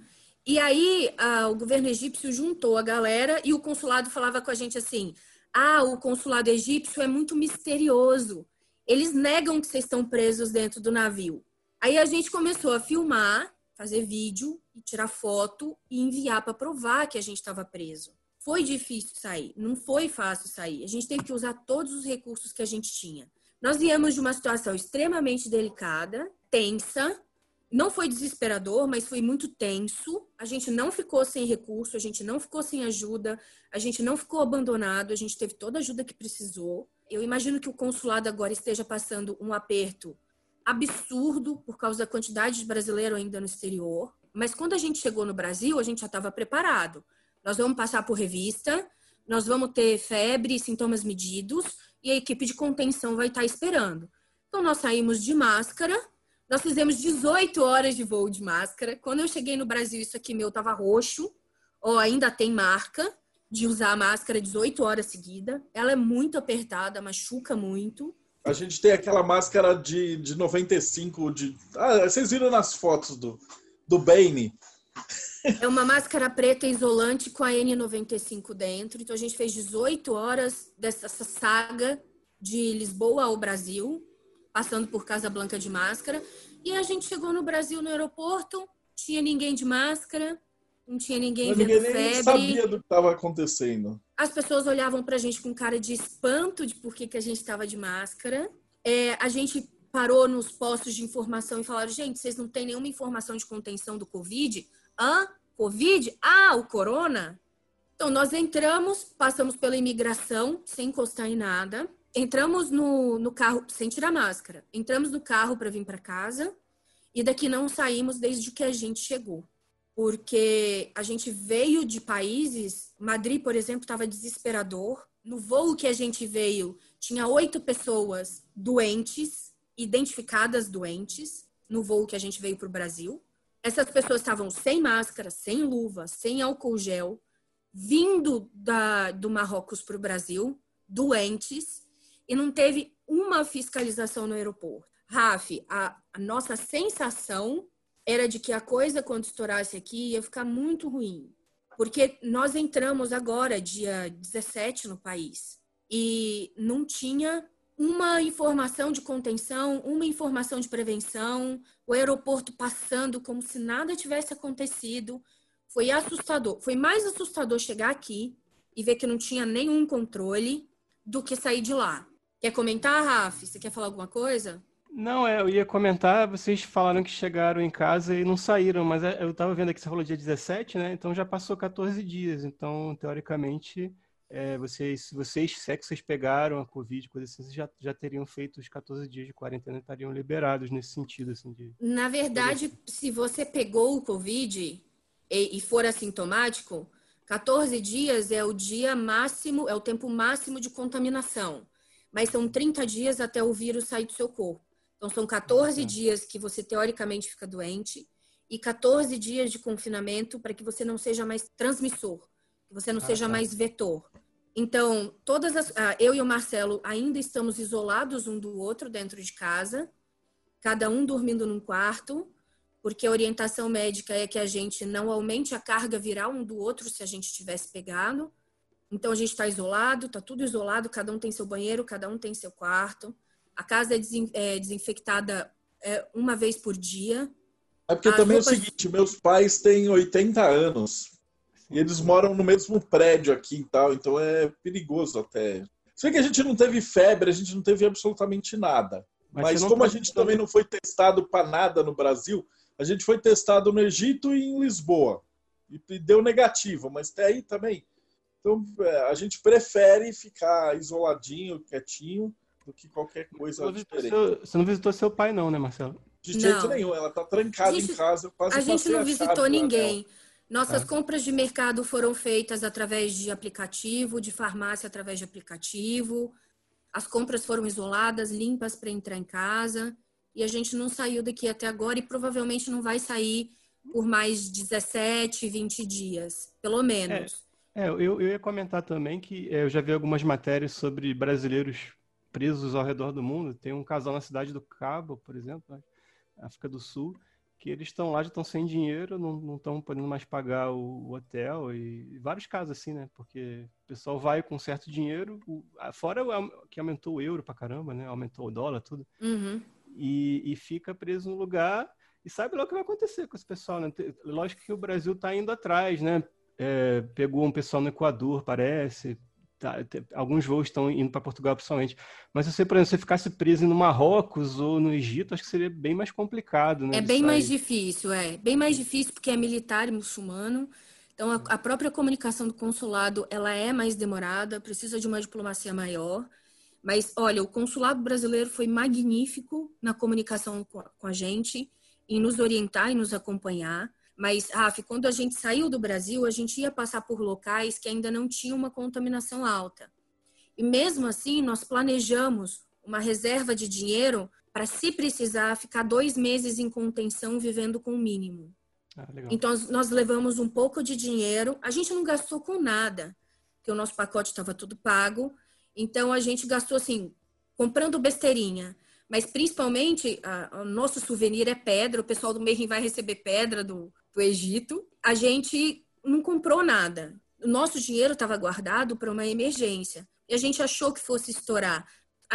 E aí o governo egípcio juntou a galera e o consulado falava com a gente assim: ah, o consulado egípcio é muito misterioso. Eles negam que vocês estão presos dentro do navio. Aí a gente começou a filmar, fazer vídeo tirar foto e enviar para provar que a gente estava preso. Foi difícil sair, não foi fácil sair. A gente teve que usar todos os recursos que a gente tinha. Nós viemos de uma situação extremamente delicada, tensa, não foi desesperador, mas foi muito tenso. A gente não ficou sem recurso, a gente não ficou sem ajuda, a gente não ficou abandonado, a gente teve toda a ajuda que precisou. Eu imagino que o consulado agora esteja passando um aperto absurdo por causa da quantidade de brasileiro ainda no exterior. Mas quando a gente chegou no Brasil, a gente já estava preparado. Nós vamos passar por revista, nós vamos ter febre e sintomas medidos, e a equipe de contenção vai estar esperando. Então, nós saímos de máscara, nós fizemos 18 horas de voo de máscara. Quando eu cheguei no Brasil, isso aqui meu tava roxo, ou ainda tem marca de usar a máscara 18 horas seguida. Ela é muito apertada, machuca muito. A gente tem aquela máscara de, de 95, de. Ah, vocês viram nas fotos do, do Bane. É uma máscara preta isolante com a N95 dentro. Então a gente fez 18 horas dessa saga de Lisboa ao Brasil passando por Casa Blanca de máscara. E a gente chegou no Brasil no aeroporto, tinha ninguém de máscara, não tinha ninguém Mas vendo ninguém febre. Sabia do que estava acontecendo. As pessoas olhavam para a gente com cara de espanto de por que, que a gente estava de máscara. É, a gente parou nos postos de informação e falaram: gente, vocês não têm nenhuma informação de contenção do Covid? Hã? Covid? Ah, o corona? Então, nós entramos, passamos pela imigração, sem encostar em nada entramos no, no carro sem tirar máscara. Entramos no carro para vir para casa e daqui não saímos desde que a gente chegou. Porque a gente veio de países, Madrid, por exemplo, estava desesperador. No voo que a gente veio, tinha oito pessoas doentes, identificadas doentes, no voo que a gente veio para o Brasil. Essas pessoas estavam sem máscara, sem luva, sem álcool gel, vindo da, do Marrocos para o Brasil, doentes, e não teve uma fiscalização no aeroporto. Raf, a, a nossa sensação era de que a coisa, quando estourasse aqui, ia ficar muito ruim. Porque nós entramos agora, dia 17, no país, e não tinha uma informação de contenção, uma informação de prevenção, o aeroporto passando como se nada tivesse acontecido. Foi assustador. Foi mais assustador chegar aqui e ver que não tinha nenhum controle do que sair de lá. Quer comentar, Raf? Você quer falar alguma coisa? Não, é, eu ia comentar, vocês falaram que chegaram em casa e não saíram, mas é, eu estava vendo aqui, você falou dia 17, né? Então já passou 14 dias. Então, teoricamente, é, vocês, vocês, se é que vocês pegaram a Covid, coisa assim, vocês já, já teriam feito os 14 dias de quarentena e estariam liberados nesse sentido, assim, de... Na verdade, se você pegou o Covid e, e for assintomático, 14 dias é o dia máximo, é o tempo máximo de contaminação. Mas são 30 dias até o vírus sair do seu corpo. Então, são 14 uhum. dias que você teoricamente fica doente e 14 dias de confinamento para que você não seja mais transmissor, que você não ah, seja tá. mais vetor. Então, todas as, ah, eu e o Marcelo ainda estamos isolados um do outro dentro de casa, cada um dormindo num quarto, porque a orientação médica é que a gente não aumente a carga viral um do outro se a gente tivesse pegado. Então, a gente está isolado, está tudo isolado, cada um tem seu banheiro, cada um tem seu quarto. A casa é, é desinfectada é, uma vez por dia. É porque As também roupas... é o seguinte, meus pais têm 80 anos e eles moram no mesmo prédio aqui e tal, então é perigoso até. Se bem que a gente não teve febre, a gente não teve absolutamente nada. Mas, Mas como a gente também não foi testado para nada no Brasil, a gente foi testado no Egito e em Lisboa. E deu negativo, mas até aí também. Então é, a gente prefere ficar isoladinho, quietinho, do que qualquer coisa você diferente. Seu, você não visitou seu pai, não, né, Marcelo? De jeito não. nenhum, ela tá trancada gente, em casa. Eu quase a gente não visitou ninguém. Nossas ah. compras de mercado foram feitas através de aplicativo, de farmácia através de aplicativo. As compras foram isoladas, limpas para entrar em casa. E a gente não saiu daqui até agora e provavelmente não vai sair por mais 17, 20 dias, pelo menos. É, é eu, eu ia comentar também que é, eu já vi algumas matérias sobre brasileiros presos ao redor do mundo. Tem um casal na cidade do Cabo, por exemplo, né? África do Sul, que eles estão lá, já estão sem dinheiro, não estão podendo mais pagar o, o, hotel e, e, vários casos assim, né? Porque o pessoal vai com certo dinheiro, o, fora o, que aumentou o euro pra caramba, né? Aumentou o dólar, tudo. Uhum. E, e, fica preso no lugar e sabe lá o que vai acontecer com esse pessoal, né? Lógico que o Brasil está indo atrás, né? É, pegou um pessoal no Equador, parece, Tá, alguns voos estão indo para Portugal principalmente. Mas se você, por exemplo, você ficasse preso no Marrocos ou no Egito, acho que seria bem mais complicado, né? É bem mais difícil, é. Bem mais difícil porque é militar e muçulmano. Então, a, a, própria comunicação do consulado, ela é mais demorada, precisa de uma diplomacia maior. Mas, olha, o consulado brasileiro foi magnífico na comunicação com a, com a gente, em nos orientar e nos acompanhar. Mas, Raf, quando a gente saiu do Brasil, a gente ia passar por locais que ainda não tinham uma contaminação alta. E mesmo assim, nós planejamos uma reserva de dinheiro para, se precisar, ficar dois meses em contenção vivendo com o mínimo. Ah, então, nós levamos um pouco de dinheiro. A gente não gastou com nada, porque o nosso pacote estava tudo pago. Então, a gente gastou assim, comprando besteirinha. Mas, principalmente, o nosso souvenir é pedra. O pessoal do Meirin vai receber pedra do, do Egito, a gente não comprou nada. O nosso dinheiro estava guardado para uma emergência. E a gente achou que fosse estourar.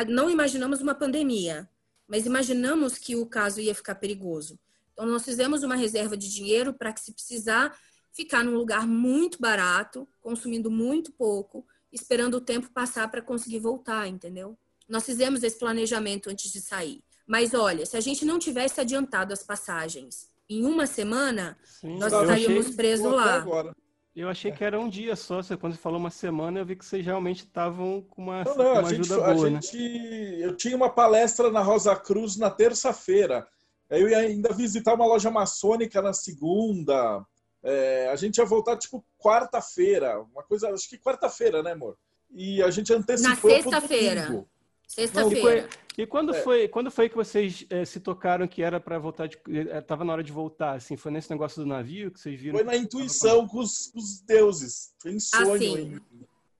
Não imaginamos uma pandemia, mas imaginamos que o caso ia ficar perigoso. Então, nós fizemos uma reserva de dinheiro para que, se precisar, ficar num lugar muito barato, consumindo muito pouco, esperando o tempo passar para conseguir voltar, entendeu? Nós fizemos esse planejamento antes de sair. Mas olha, se a gente não tivesse adiantado as passagens em uma semana, Sim, nós estaríamos presos lá. Agora. Eu achei que era um dia só. Quando você falou uma semana, eu vi que vocês realmente estavam com uma, não, não, uma ajuda gente, boa, né? Gente, eu tinha uma palestra na Rosa Cruz na terça-feira. Eu ia ainda visitar uma loja maçônica na segunda. É, a gente ia voltar, tipo, quarta-feira. Uma coisa, acho que quarta-feira, né, amor? E a gente antecipou. Na sexta-feira. Sexta-feira. E quando é. foi, quando foi que vocês é, se tocaram que era para voltar estava eh, na hora de voltar, assim, foi nesse negócio do navio que vocês viram? Foi na intuição com os, com os, deuses, foi em sonho. Assim,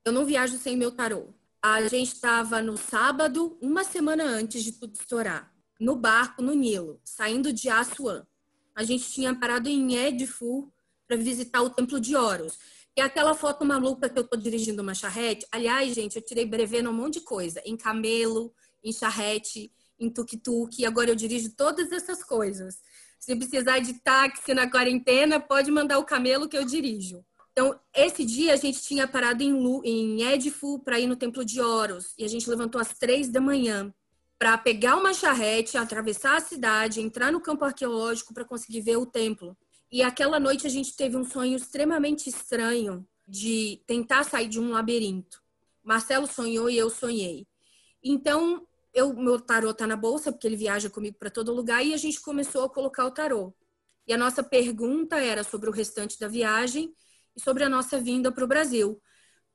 eu não viajo sem meu tarô. A gente estava no sábado, uma semana antes de tudo estourar, no barco no Nilo, saindo de Assuan. A gente tinha parado em Edfu para visitar o Templo de Horus. E aquela foto maluca que eu tô dirigindo uma charrete. Aliás, gente, eu tirei brevê num monte de coisa. Em camelo, em charrete, em tuk-tuk. Agora eu dirijo todas essas coisas. Se precisar de táxi na quarentena, pode mandar o camelo que eu dirijo. Então, esse dia a gente tinha parado em, Lu, em Edfu para ir no Templo de Horus. E a gente levantou às três da manhã. para pegar uma charrete, atravessar a cidade, entrar no campo arqueológico para conseguir ver o templo. E aquela noite a gente teve um sonho extremamente estranho de tentar sair de um labirinto. Marcelo sonhou e eu sonhei. Então, eu, meu tarô tá na bolsa, porque ele viaja comigo para todo lugar, e a gente começou a colocar o tarô. E a nossa pergunta era sobre o restante da viagem e sobre a nossa vinda para o Brasil.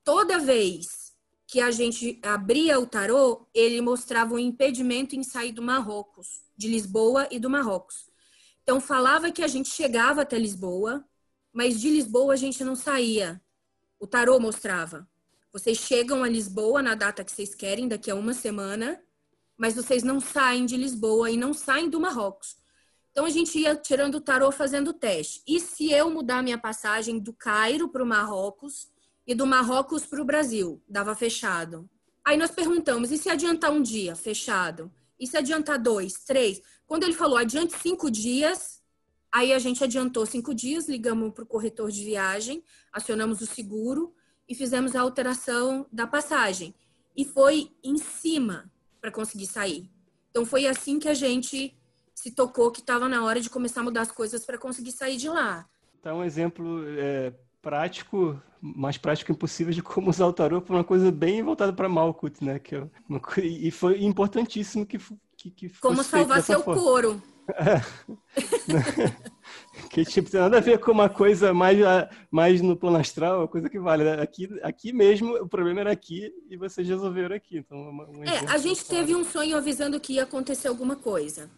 Toda vez que a gente abria o tarô, ele mostrava um impedimento em sair do Marrocos, de Lisboa e do Marrocos. Então, falava que a gente chegava até Lisboa, mas de Lisboa a gente não saía. O tarô mostrava. Vocês chegam a Lisboa na data que vocês querem, daqui a uma semana, mas vocês não saem de Lisboa e não saem do Marrocos. Então a gente ia tirando o tarô fazendo o teste. E se eu mudar minha passagem do Cairo para o Marrocos e do Marrocos para o Brasil? Dava fechado. Aí nós perguntamos: e se adiantar um dia? Fechado. E se adiantar dois, três? Quando ele falou adiante cinco dias, aí a gente adiantou cinco dias, ligamos para o corretor de viagem, acionamos o seguro e fizemos a alteração da passagem. E foi em cima para conseguir sair. Então foi assim que a gente se tocou que estava na hora de começar a mudar as coisas para conseguir sair de lá. Então, um exemplo é, prático, mais prático impossível de como usar o tarô para uma coisa bem voltada para Malkuth, né? Que é uma, e foi importantíssimo que que, que Como salvar seu forma. couro. É. que tipo, tem nada a ver com uma coisa mais, mais no plano astral, coisa que vale. Né? Aqui, aqui mesmo, o problema era aqui e vocês resolveram aqui. Então, um é, a gente teve um sonho avisando que ia acontecer alguma coisa.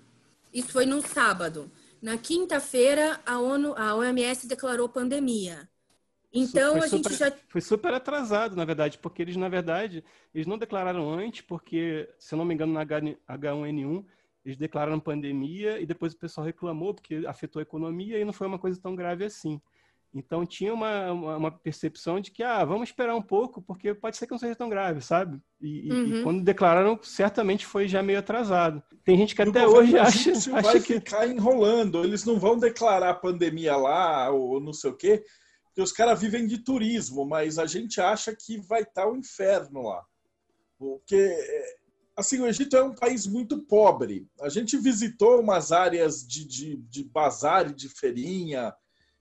Isso foi no sábado. Na quinta-feira, a ONU, a OMS declarou pandemia. Então foi a gente já foi super atrasado, na verdade, porque eles na verdade eles não declararam antes, porque se eu não me engano na H1N1 eles declararam pandemia e depois o pessoal reclamou porque afetou a economia e não foi uma coisa tão grave assim. Então tinha uma, uma, percepção de que ah, vamos esperar um pouco porque pode ser que não seja tão grave, sabe? E, uhum. e quando declararam, certamente foi já meio atrasado. Tem gente que até hoje acha, acha vai que ficar enrolando. Eles não vão declarar a pandemia lá ou não sei o quê porque os caras vivem de turismo, mas a gente acha que vai estar tá o inferno lá. Porque, assim, o Egito é um país muito pobre. A gente visitou umas áreas de, de, de bazar, de feirinha,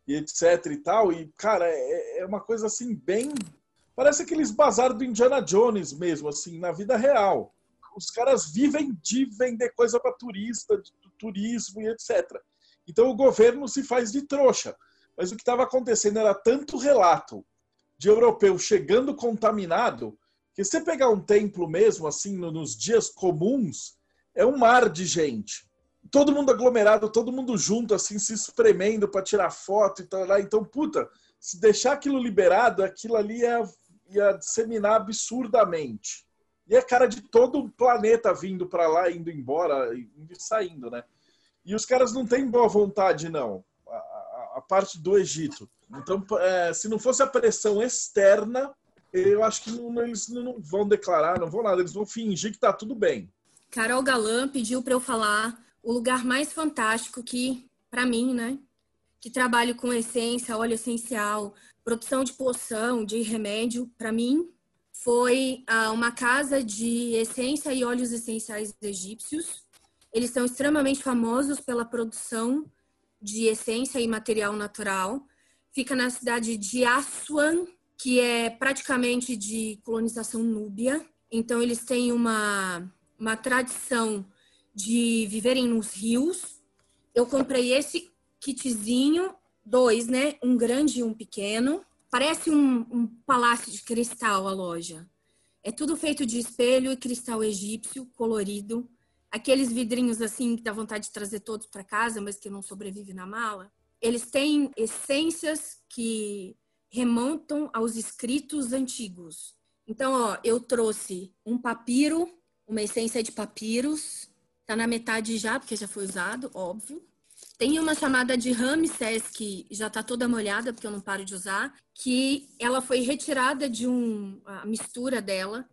e etc e tal, e, cara, é, é uma coisa, assim, bem... Parece aqueles bazar do Indiana Jones mesmo, assim, na vida real. Os caras vivem de vender coisa para turista, de turismo e etc. Então o governo se faz de trouxa. Mas o que estava acontecendo era tanto relato de europeu chegando contaminado que você pegar um templo mesmo, assim, nos dias comuns, é um mar de gente. Todo mundo aglomerado, todo mundo junto, assim, se espremendo para tirar foto e tal. Lá. Então, puta, se deixar aquilo liberado, aquilo ali ia, ia disseminar absurdamente. E é cara de todo o planeta vindo para lá, indo embora, indo e saindo, né? E os caras não têm boa vontade, não a parte do Egito. Então, é, se não fosse a pressão externa, eu acho que não, eles não vão declarar, não vão nada, eles vão fingir que está tudo bem. Carol Galan pediu para eu falar o lugar mais fantástico que, para mim, né, que trabalho com essência, óleo essencial, produção de poção, de remédio, para mim, foi ah, uma casa de essência e óleos essenciais egípcios. Eles são extremamente famosos pela produção de essência e material natural. Fica na cidade de Aswan, que é praticamente de colonização núbia. Então, eles têm uma, uma tradição de viverem nos rios. Eu comprei esse kitzinho, dois, né? Um grande e um pequeno. Parece um, um palácio de cristal a loja. É tudo feito de espelho e cristal egípcio colorido aqueles vidrinhos assim que dá vontade de trazer todos para casa, mas que não sobrevive na mala, eles têm essências que remontam aos escritos antigos. Então, ó, eu trouxe um papiro, uma essência de papiros, tá na metade já, porque já foi usado, óbvio. Tem uma chamada de Ramsés, que já tá toda molhada, porque eu não paro de usar, que ela foi retirada de um. A mistura dela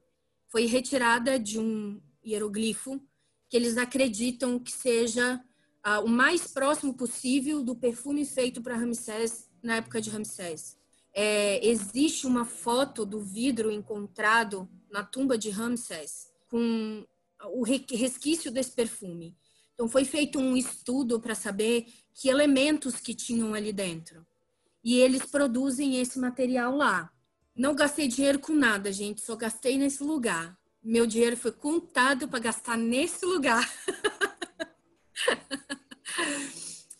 foi retirada de um hieroglifo que eles acreditam que seja uh, o mais próximo possível do perfume feito para Ramsés na época de Ramsés. É, existe uma foto do vidro encontrado na tumba de Ramsés com o resquício desse perfume. Então foi feito um estudo para saber que elementos que tinham ali dentro. E eles produzem esse material lá. Não gastei dinheiro com nada, gente, só gastei nesse lugar. Meu dinheiro foi contado para gastar nesse lugar.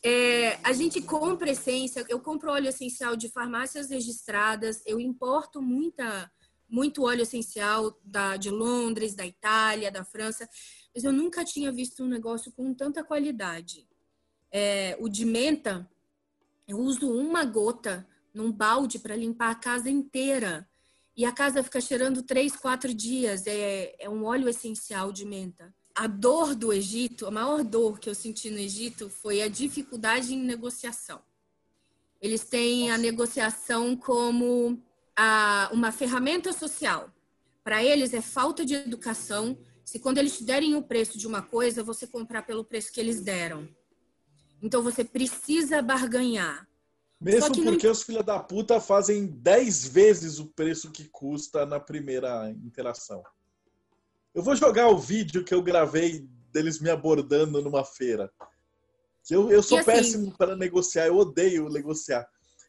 é, a gente compra essência, eu compro óleo essencial de farmácias registradas, eu importo muita, muito óleo essencial da, de Londres, da Itália, da França mas eu nunca tinha visto um negócio com tanta qualidade. É, o de menta, eu uso uma gota num balde para limpar a casa inteira. E a casa fica cheirando três, quatro dias. É, é um óleo essencial de menta. A dor do Egito, a maior dor que eu senti no Egito foi a dificuldade em negociação. Eles têm a negociação como a, uma ferramenta social. Para eles é falta de educação se quando eles te derem o preço de uma coisa, você comprar pelo preço que eles deram. Então você precisa barganhar. Mesmo porque não... os filha da puta fazem 10 vezes o preço que custa na primeira interação. Eu vou jogar o vídeo que eu gravei deles me abordando numa feira. Eu, eu sou assim... péssimo para negociar, eu odeio negociar.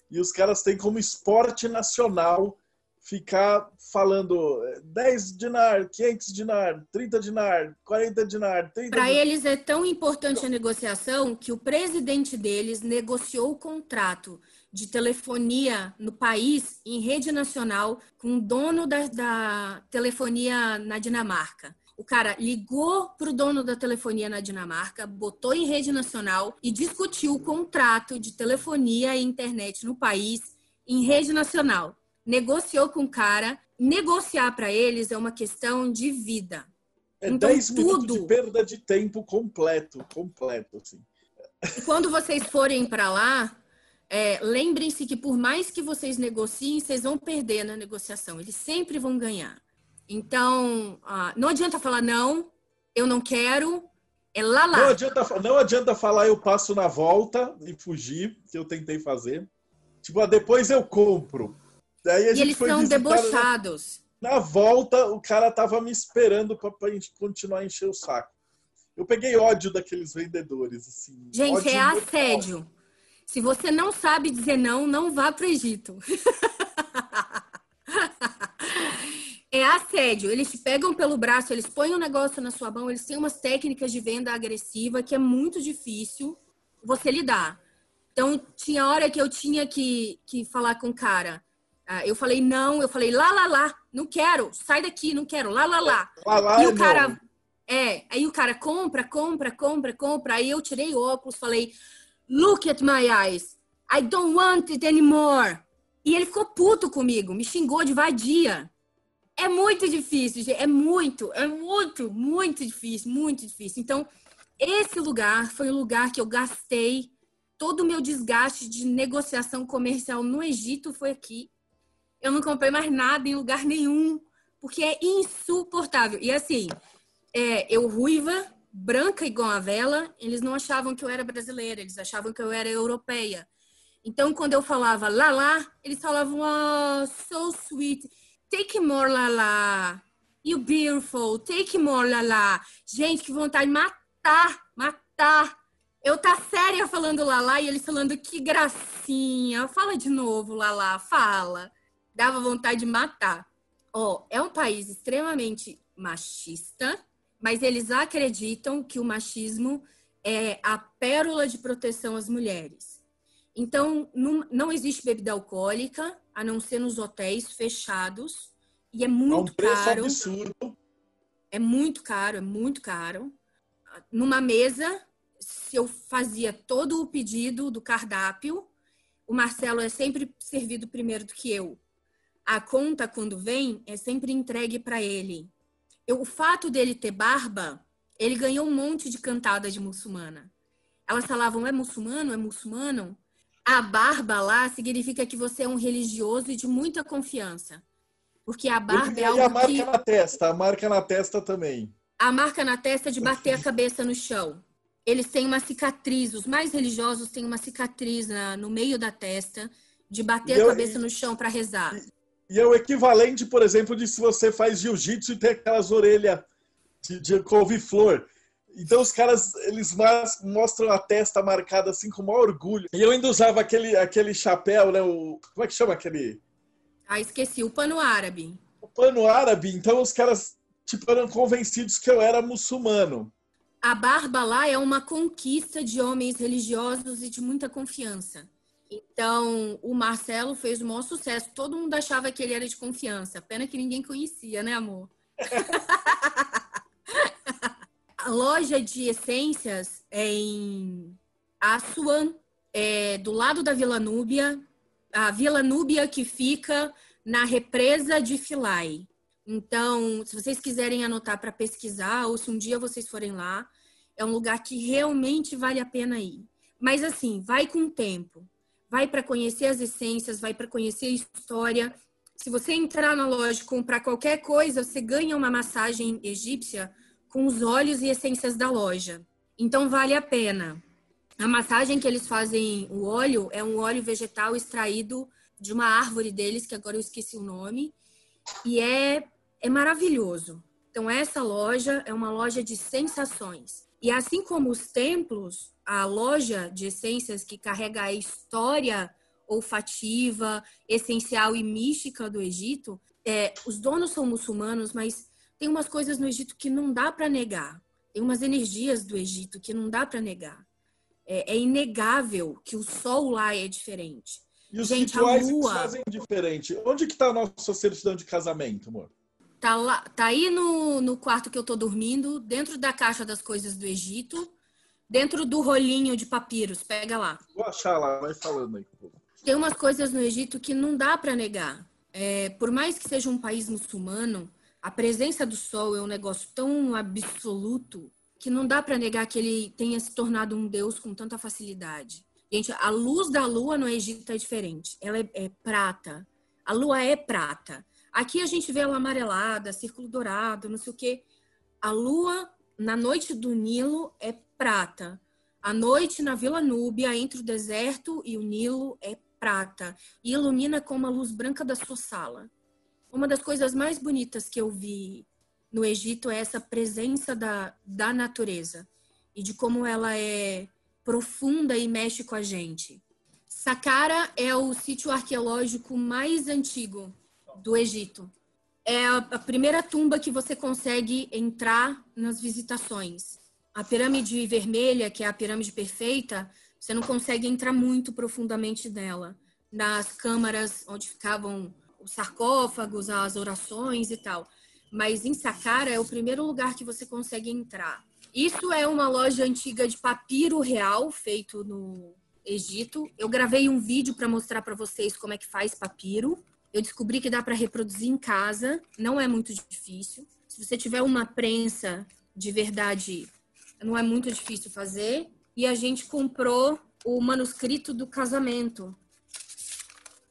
E os caras têm como esporte nacional ficar falando 10 dinar, 500 dinar, 30 dinar, 40 dinar, 30 Para eles é tão importante a negociação que o presidente deles negociou o contrato de telefonia no país em rede nacional com o dono da, da telefonia na Dinamarca. O cara ligou para o dono da telefonia na Dinamarca, botou em rede nacional e discutiu o contrato de telefonia e internet no país em rede nacional negociou com o cara. Negociar para eles é uma questão de vida. É então, 10 tudo... de perda de tempo completo, completo, assim. E quando vocês forem para lá, é, lembrem-se que por mais que vocês negociem, vocês vão perder na negociação. Eles sempre vão ganhar. Então, ah, não adianta falar não, eu não quero, é lá lá. Não adianta, não adianta falar eu passo na volta e fugir, que eu tentei fazer. Tipo, ah, depois eu compro. Daí e eles são debochados. Na, na, volta, o cara tava me esperando para gente continuar a encher o saco. Eu peguei ódio daqueles vendedores, assim. Gente, é assédio. Se você não sabe dizer não, não vá para o Egito. é assédio. Eles te pegam pelo braço, eles põem um negócio na sua mão, eles têm umas técnicas de venda agressiva que é muito difícil você lidar. Então, tinha hora que eu tinha que, que falar com o cara. Ah, eu falei não, eu falei lá, lá, lá, não quero, sai daqui, não quero, lá, lá, lá. lá, lá e o cara, não. é, aí o cara compra, compra, compra, compra. Aí eu tirei o óculos, falei, look at my eyes, I don't want it anymore. E ele ficou puto comigo, me xingou de vadia. É muito difícil, gente, é muito, é muito, muito difícil, muito difícil. Então, esse lugar foi o lugar que eu gastei todo o meu desgaste de negociação comercial no Egito foi aqui eu não comprei mais nada em lugar nenhum, porque é insuportável. E assim, é, eu ruiva, branca igual a vela, eles não achavam que eu era brasileira, eles achavam que eu era europeia. Então, quando eu falava lá lá, eles falavam, oh, so sweet, take more lá lá, you beautiful, take more lá lá. Gente, que vontade de matar, matar. Eu tá séria falando lá lá e eles falando que gracinha. Fala de novo lá lá, fala dava vontade de matar. Ó, oh, é um país extremamente machista, mas eles acreditam que o machismo é a pérola de proteção às mulheres. Então, não, não existe bebida alcoólica, a não ser nos hotéis fechados, e é muito é um caro. absurdo. É muito caro, é muito caro. Numa mesa, se eu fazia todo o pedido do cardápio, o Marcelo é sempre servido primeiro do que eu a conta, quando vem, é sempre entregue para ele. Eu, o fato dele ter barba, ele ganhou um monte de cantada de muçulmana. Elas falavam, é muçulmano? É muçulmano? A barba lá significa que você é um religioso e de muita confiança. Porque a barba e é algo E a marca que... na testa, a marca na testa também. A marca na testa é de bater a cabeça no chão. Eles têm uma cicatriz, os mais religiosos têm uma cicatriz na, no meio da testa, de bater a cabeça no chão para rezar. E é o equivalente, por exemplo, de se você faz jiu-jitsu e tem aquelas orelhas de, de couve-flor. Então os caras, eles mostram a testa marcada assim com maior orgulho. E eu ainda usava aquele, aquele chapéu, né? O, como é que chama aquele? Ah, esqueci, o pano árabe. O pano árabe. Então os caras, tipo, eram convencidos que eu era muçulmano. A barba lá é uma conquista de homens religiosos e de muita confiança. Então, o Marcelo fez o maior sucesso. Todo mundo achava que ele era de confiança. Pena que ninguém conhecia, né, amor? a loja de essências é em Assuan, é do lado da Vila Núbia. A Vila Núbia que fica na represa de Filai. Então, se vocês quiserem anotar para pesquisar, ou se um dia vocês forem lá, é um lugar que realmente vale a pena ir. Mas assim, vai com o tempo. Vai para conhecer as essências, vai para conhecer a história. Se você entrar na loja e comprar qualquer coisa, você ganha uma massagem egípcia com os óleos e essências da loja. Então vale a pena. A massagem que eles fazem, o óleo, é um óleo vegetal extraído de uma árvore deles, que agora eu esqueci o nome, e é é maravilhoso. Então, essa loja é uma loja de sensações. E assim como os templos, a loja de essências que carrega a história olfativa, essencial e mística do Egito, é, os donos são muçulmanos, mas tem umas coisas no Egito que não dá para negar. Tem umas energias do Egito que não dá para negar. É, é, inegável que o sol lá é diferente. E os Gente, rituais a lua... fazem diferente. Onde que está a nossa certidão de casamento, amor? Tá, lá, tá aí no, no quarto que eu tô dormindo, dentro da caixa das coisas do Egito, dentro do rolinho de papiros. Pega lá. Vou achar lá, vai falando aí. Tem umas coisas no Egito que não dá para negar. É, por mais que seja um país muçulmano, a presença do sol é um negócio tão absoluto que não dá para negar que ele tenha se tornado um deus com tanta facilidade. Gente, a luz da lua no Egito é diferente. Ela é, é prata. A lua é prata. Aqui a gente vê ela amarelada, círculo dourado, não sei o quê. A lua, na noite do Nilo, é prata. A noite na Vila Núbia, entre o deserto e o Nilo, é prata. E ilumina com uma luz branca da sua sala. Uma das coisas mais bonitas que eu vi no Egito é essa presença da, da natureza e de como ela é profunda e mexe com a gente. Saqqara é o sítio arqueológico mais antigo do Egito. É a, primeira tumba que você consegue entrar nas visitações. A pirâmide vermelha, que é a pirâmide perfeita, você não consegue entrar muito profundamente nela. Nas câmaras onde ficavam os sarcófagos, as orações e tal. Mas em Saqqara é o primeiro lugar que você consegue entrar. Isso é uma loja antiga de papiro real, feito no Egito. Eu gravei um vídeo para mostrar para vocês como é que faz papiro. Eu descobri que dá para reproduzir em casa, não é muito difícil. Se você tiver uma prensa de verdade, não é muito difícil fazer. E a gente comprou o manuscrito do casamento,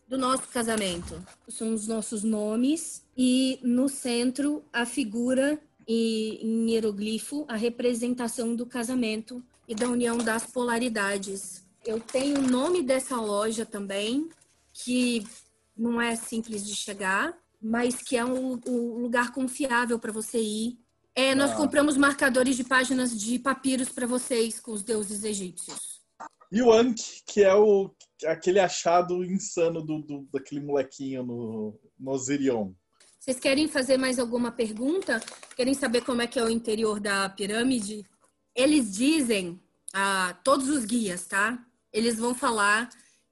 do nosso casamento. São os nossos nomes e no centro a figura e, em hieroglifo, a representação do casamento e da união das polaridades. Eu tenho o nome dessa loja também, que não é simples de chegar, mas que é um, um lugar confiável para você ir. É, nós ah. compramos marcadores de páginas de papiros para vocês com os deuses egípcios. E o Ankh, que é o, aquele achado insano do, do daquele molequinho no, no Osirion. Vocês querem fazer mais alguma pergunta? Querem saber como é que é o interior da pirâmide? Eles dizem, ah, todos os guias, tá? Eles vão falar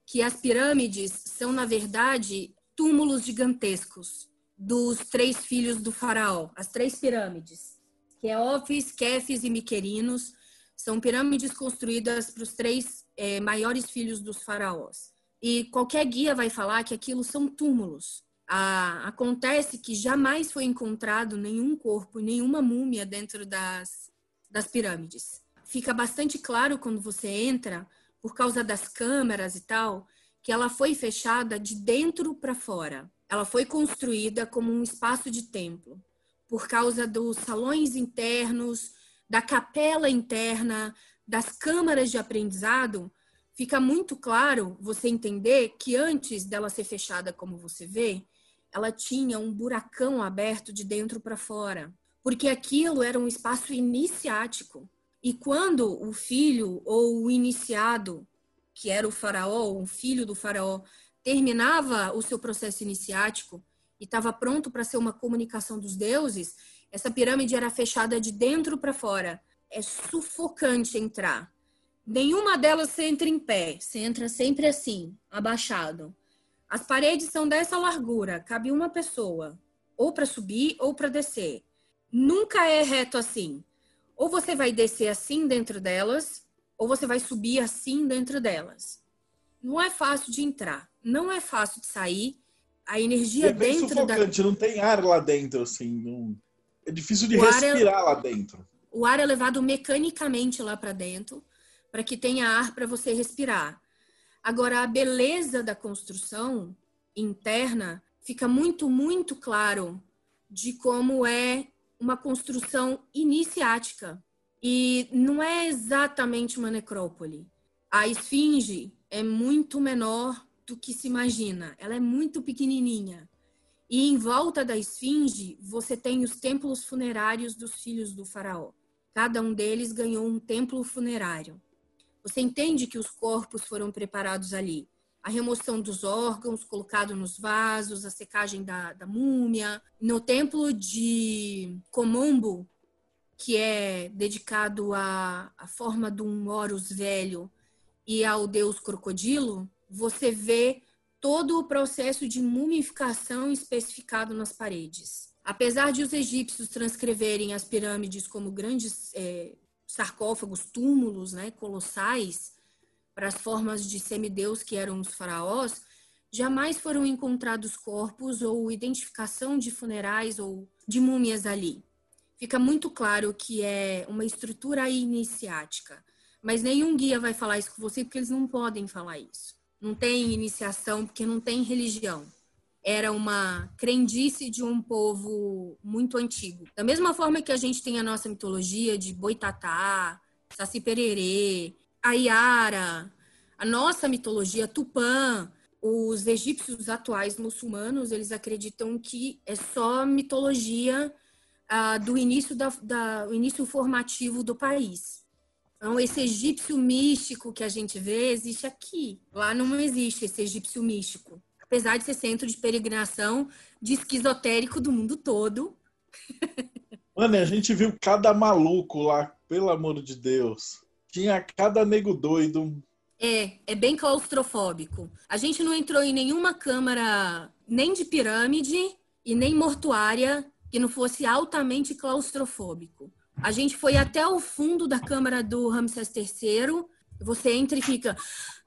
que as pirâmides são, na verdade, túmulos gigantescos dos três filhos do faraó, as três pirâmides. Queófis, Kefis e Miquerinos são pirâmides construídas para os três é, maiores filhos dos faraós. E qualquer guia vai falar que aquilo são túmulos. Ah, acontece que jamais foi encontrado nenhum corpo, nenhuma múmia dentro das, das pirâmides. Fica bastante claro quando você entra por causa das câmeras e tal, que ela foi fechada de dentro para fora. Ela foi construída como um espaço de templo, por causa dos salões internos, da capela interna, das câmaras de aprendizado. Fica muito claro você entender que antes dela ser fechada como você vê, ela tinha um buracão aberto de dentro para fora, porque aquilo era um espaço iniciático. E quando o filho ou o iniciado, que era o faraó, o filho do faraó, terminava o seu processo iniciático e estava pronto para ser uma comunicação dos deuses, essa pirâmide era fechada de dentro para fora. É sufocante entrar. Nenhuma delas você entra em pé, você entra sempre assim, abaixado. As paredes são dessa largura, cabe uma pessoa, ou para subir ou para descer. Nunca é reto assim. Ou você vai descer assim dentro delas, ou você vai subir assim dentro delas. Não é fácil de entrar, não é fácil de sair. A energia é bem dentro sufocante, da não tem ar lá dentro, assim. Não... É difícil de O é- respirar lá dentro. o ar é levado mecanicamente lá para dentro, para que tenha ar para você respirar. Agora, a beleza da construção interna fica muito, muito claro de como é uma construção iniciática. E não é exatamente uma necrópole. A esfinge é muito menor do que se imagina. Ela é muito pequenininha. E em volta da esfinge, você tem os templos funerários dos filhos do faraó. Cada um deles ganhou um templo funerário. Você entende que os corpos foram preparados ali. A remoção dos órgãos, colocado nos vasos, a secagem da, da múmia. No templo de Komombo, que é dedicado à, à forma de um Horus velho e ao deus crocodilo, você vê todo o processo de mumificação especificado nas paredes. Apesar de os egípcios transcreverem as pirâmides como grandes é, sarcófagos, túmulos né, colossais, para as formas de semideus que eram os faraós, jamais foram encontrados corpos ou identificação de funerais ou de múmias ali. Fica muito claro que é uma estrutura iniciática, mas nenhum guia vai falar isso com você porque eles não podem falar isso. Não tem iniciação porque não tem religião. Era uma crendice de um povo muito antigo. Da mesma forma que a gente tem a nossa mitologia de Boitatá, Saci Pererê, a Iara, a nossa mitologia Tupã, os egípcios atuais muçulmanos, eles acreditam que é só mitologia ah, do início, da, da, início formativo do país. Então, esse egípcio místico que a gente vê existe aqui. Lá não existe esse egípcio místico. Apesar de ser centro de peregrinação de esquizotérico do mundo todo. Mano, a gente viu cada maluco lá, pelo amor de Deus. Tinha cada nego doido. É, é bem claustrofóbico. A gente não entrou em nenhuma câmara, nem de pirâmide e nem mortuária, que não fosse altamente claustrofóbico. A gente foi até o fundo da câmara do Ramsés III. Você entra e fica.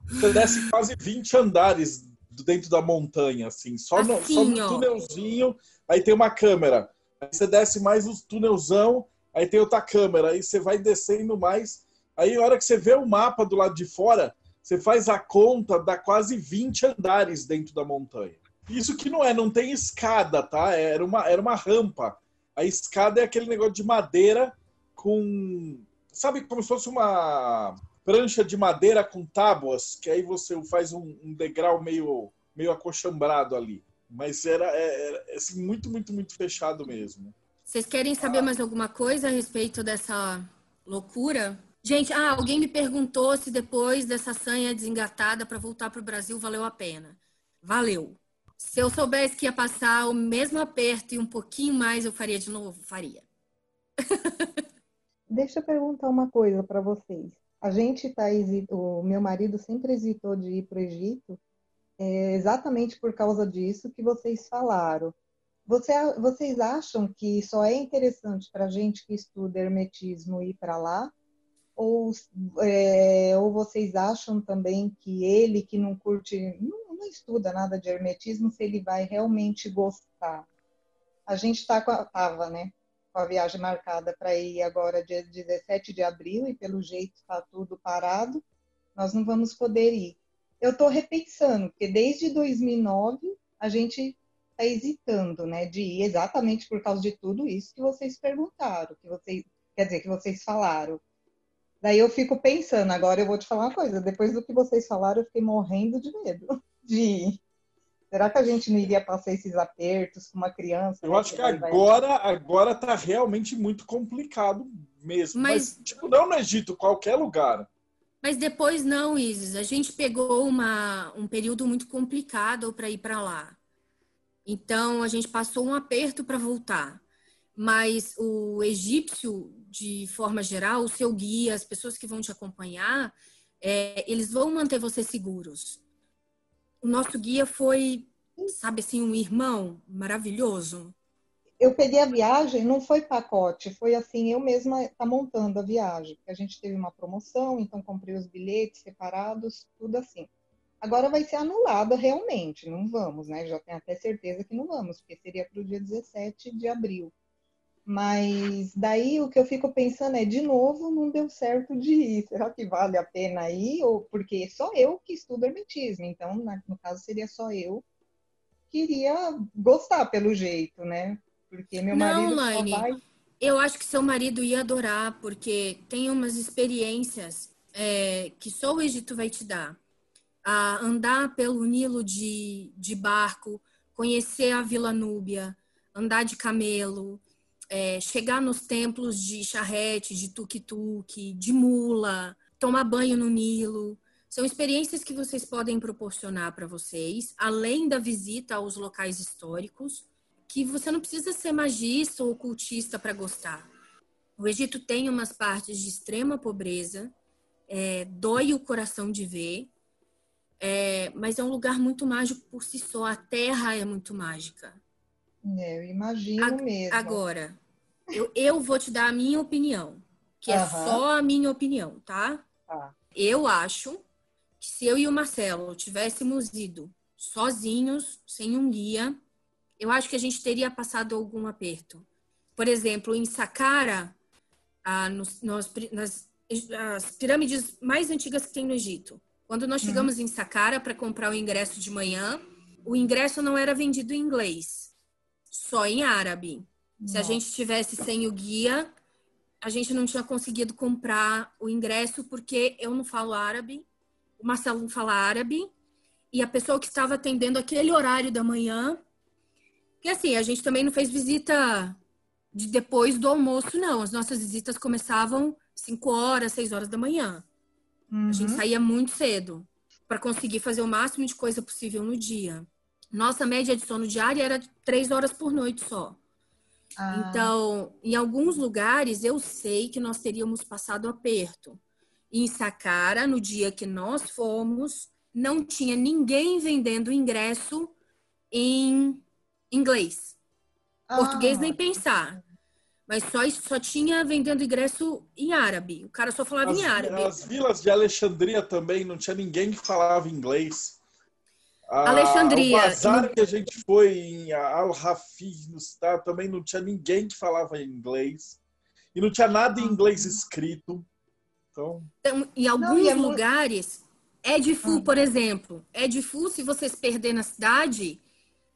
Você desce quase 20 andares dentro da montanha, assim. Só no, Assim, só no túnelzinho, aí tem uma câmera. Aí você desce mais os túnelzão, aí tem outra câmera. Aí você vai descendo mais. Aí a hora que você vê o mapa do lado de fora, você faz a conta, dá quase 20 andares dentro da montanha. Isso que não é, não tem escada, tá? Era uma, era uma rampa. A escada é aquele negócio de madeira com. Sabe como se fosse uma prancha de madeira com tábuas, que aí você faz um, um degrau meio, meio acochambrado ali. Mas era, é- era assim, muito, muito, muito fechado mesmo. Vocês querem saber mais alguma coisa a respeito dessa loucura? Gente, ah, alguém me perguntou se depois dessa sanha desengatada para voltar para o Brasil valeu a pena. Valeu. Se eu soubesse que ia passar o mesmo aperto e um pouquinho mais, eu faria de novo? Faria. Deixa eu perguntar uma coisa para vocês. A gente tá o meu marido sempre hesitou de ir para o Egito, é, exatamente por causa disso que vocês falaram. Você, vocês acham que só é interessante para gente que estuda hermetismo ir para lá? Ou, é, ou vocês acham também que ele que não curte, não, não estuda nada de hermetismo, se ele vai realmente gostar? A gente tá com a, tava, né? com a viagem marcada para ir agora dia 17 de abril e pelo jeito está tudo parado, nós não vamos poder ir. Eu estou repensando, porque desde 2009 a gente está hesitando, né, de ir exatamente por causa de tudo isso que vocês perguntaram, que vocês, quer dizer, que vocês falaram. Daí eu fico pensando, agora eu vou te falar uma coisa, depois do que vocês falaram, eu fiquei morrendo de medo de ir. Será que a gente não iria passar esses apertos com uma criança? Eu né, acho que agora, agora tá realmente muito complicado mesmo. Mas, Mas- tipo, não no Egito, qualquer lugar. Mas depois não, Isis. A gente pegou uma, um período muito complicado para ir para lá. Então a gente passou um aperto para voltar. Mas o egípcio, de forma geral, o seu guia, as pessoas que vão te acompanhar, é, eles vão manter você seguros. O nosso guia foi, sabe assim, um irmão maravilhoso. Eu peguei a viagem, não foi pacote, foi assim, eu mesma tá montando a viagem. A gente teve uma promoção, então comprei os bilhetes separados, tudo assim. Agora vai ser anulada realmente, não vamos, né? Já tenho até certeza que não vamos, porque seria para o dia 17 de abril. Mas daí o que eu fico pensando é, de novo, não deu certo de ir. Será que vale a pena ir? Ou porque só eu que estudo hermetismo, então no caso seria só eu que iria gostar pelo jeito, né? Porque meu Não, marido Laine. vai. Eu acho que seu marido ia adorar, porque tem umas experiências é, que só o Egito vai te dar. A andar pelo Nilo de, de barco, conhecer a Vila Núbia, andar de camelo, é, chegar nos templos de charrete, de tuk-tuk, de mula, tomar banho no Nilo. São experiências que vocês podem proporcionar para vocês, além da visita aos locais históricos que você não precisa ser magista ou ocultista para gostar. O Egito tem umas partes de extrema pobreza, é, dói o coração de ver, é, mas é um lugar muito mágico por si só. A terra é muito mágica. É, eu imagino Ag- mesmo. Agora, eu, eu vou te dar a minha opinião, que é Aham. só a minha opinião, tá? Tá. Eu acho que se eu e o Marcelo tivéssemos ido sozinhos, sem um guia, eu acho que a gente teria passado algum aperto. Por exemplo, em Saqqara, ah, nos- nos nas as pirâmides mais antigas que tem no Egito. Quando nós chegamos em Saqqara para comprar o ingresso de manhã, o ingresso não era vendido em inglês, só em árabe. Se a Nossa. gente tivesse sem o guia, a gente não tinha conseguido comprar o ingresso porque eu não falo árabe, o Marcelo não fala árabe, e a pessoa que estava atendendo aquele horário da manhã. E assim, a gente também não fez visita de depois do almoço, não. As nossas visitas começavam 5 horas, 6 horas da manhã. A gente Uhum. saía muito cedo para conseguir fazer o máximo de coisa possível no dia. Nossa média de sono diária era de 3 horas por noite só. Ah, Então, em alguns lugares eu sei que nós teríamos passado aperto. Em Saqqara, no dia que nós fomos, não tinha ninguém vendendo ingresso em inglês. Português ah, nem pensar. Mas só, só tinha vendendo ingresso em árabe. O cara só falava As, em árabe. as vilas de Alexandria também não tinha ninguém que falava inglês. A- Alexandria, O bazar no- que a gente foi em Al-Rafi, no estado, também não tinha ninguém que falava inglês. E não tinha nada em inglês escrito. Então, Então, em alguns Não, é lugares, Edifu, Ah. por exemplo. Edifu, se você se perder na cidade,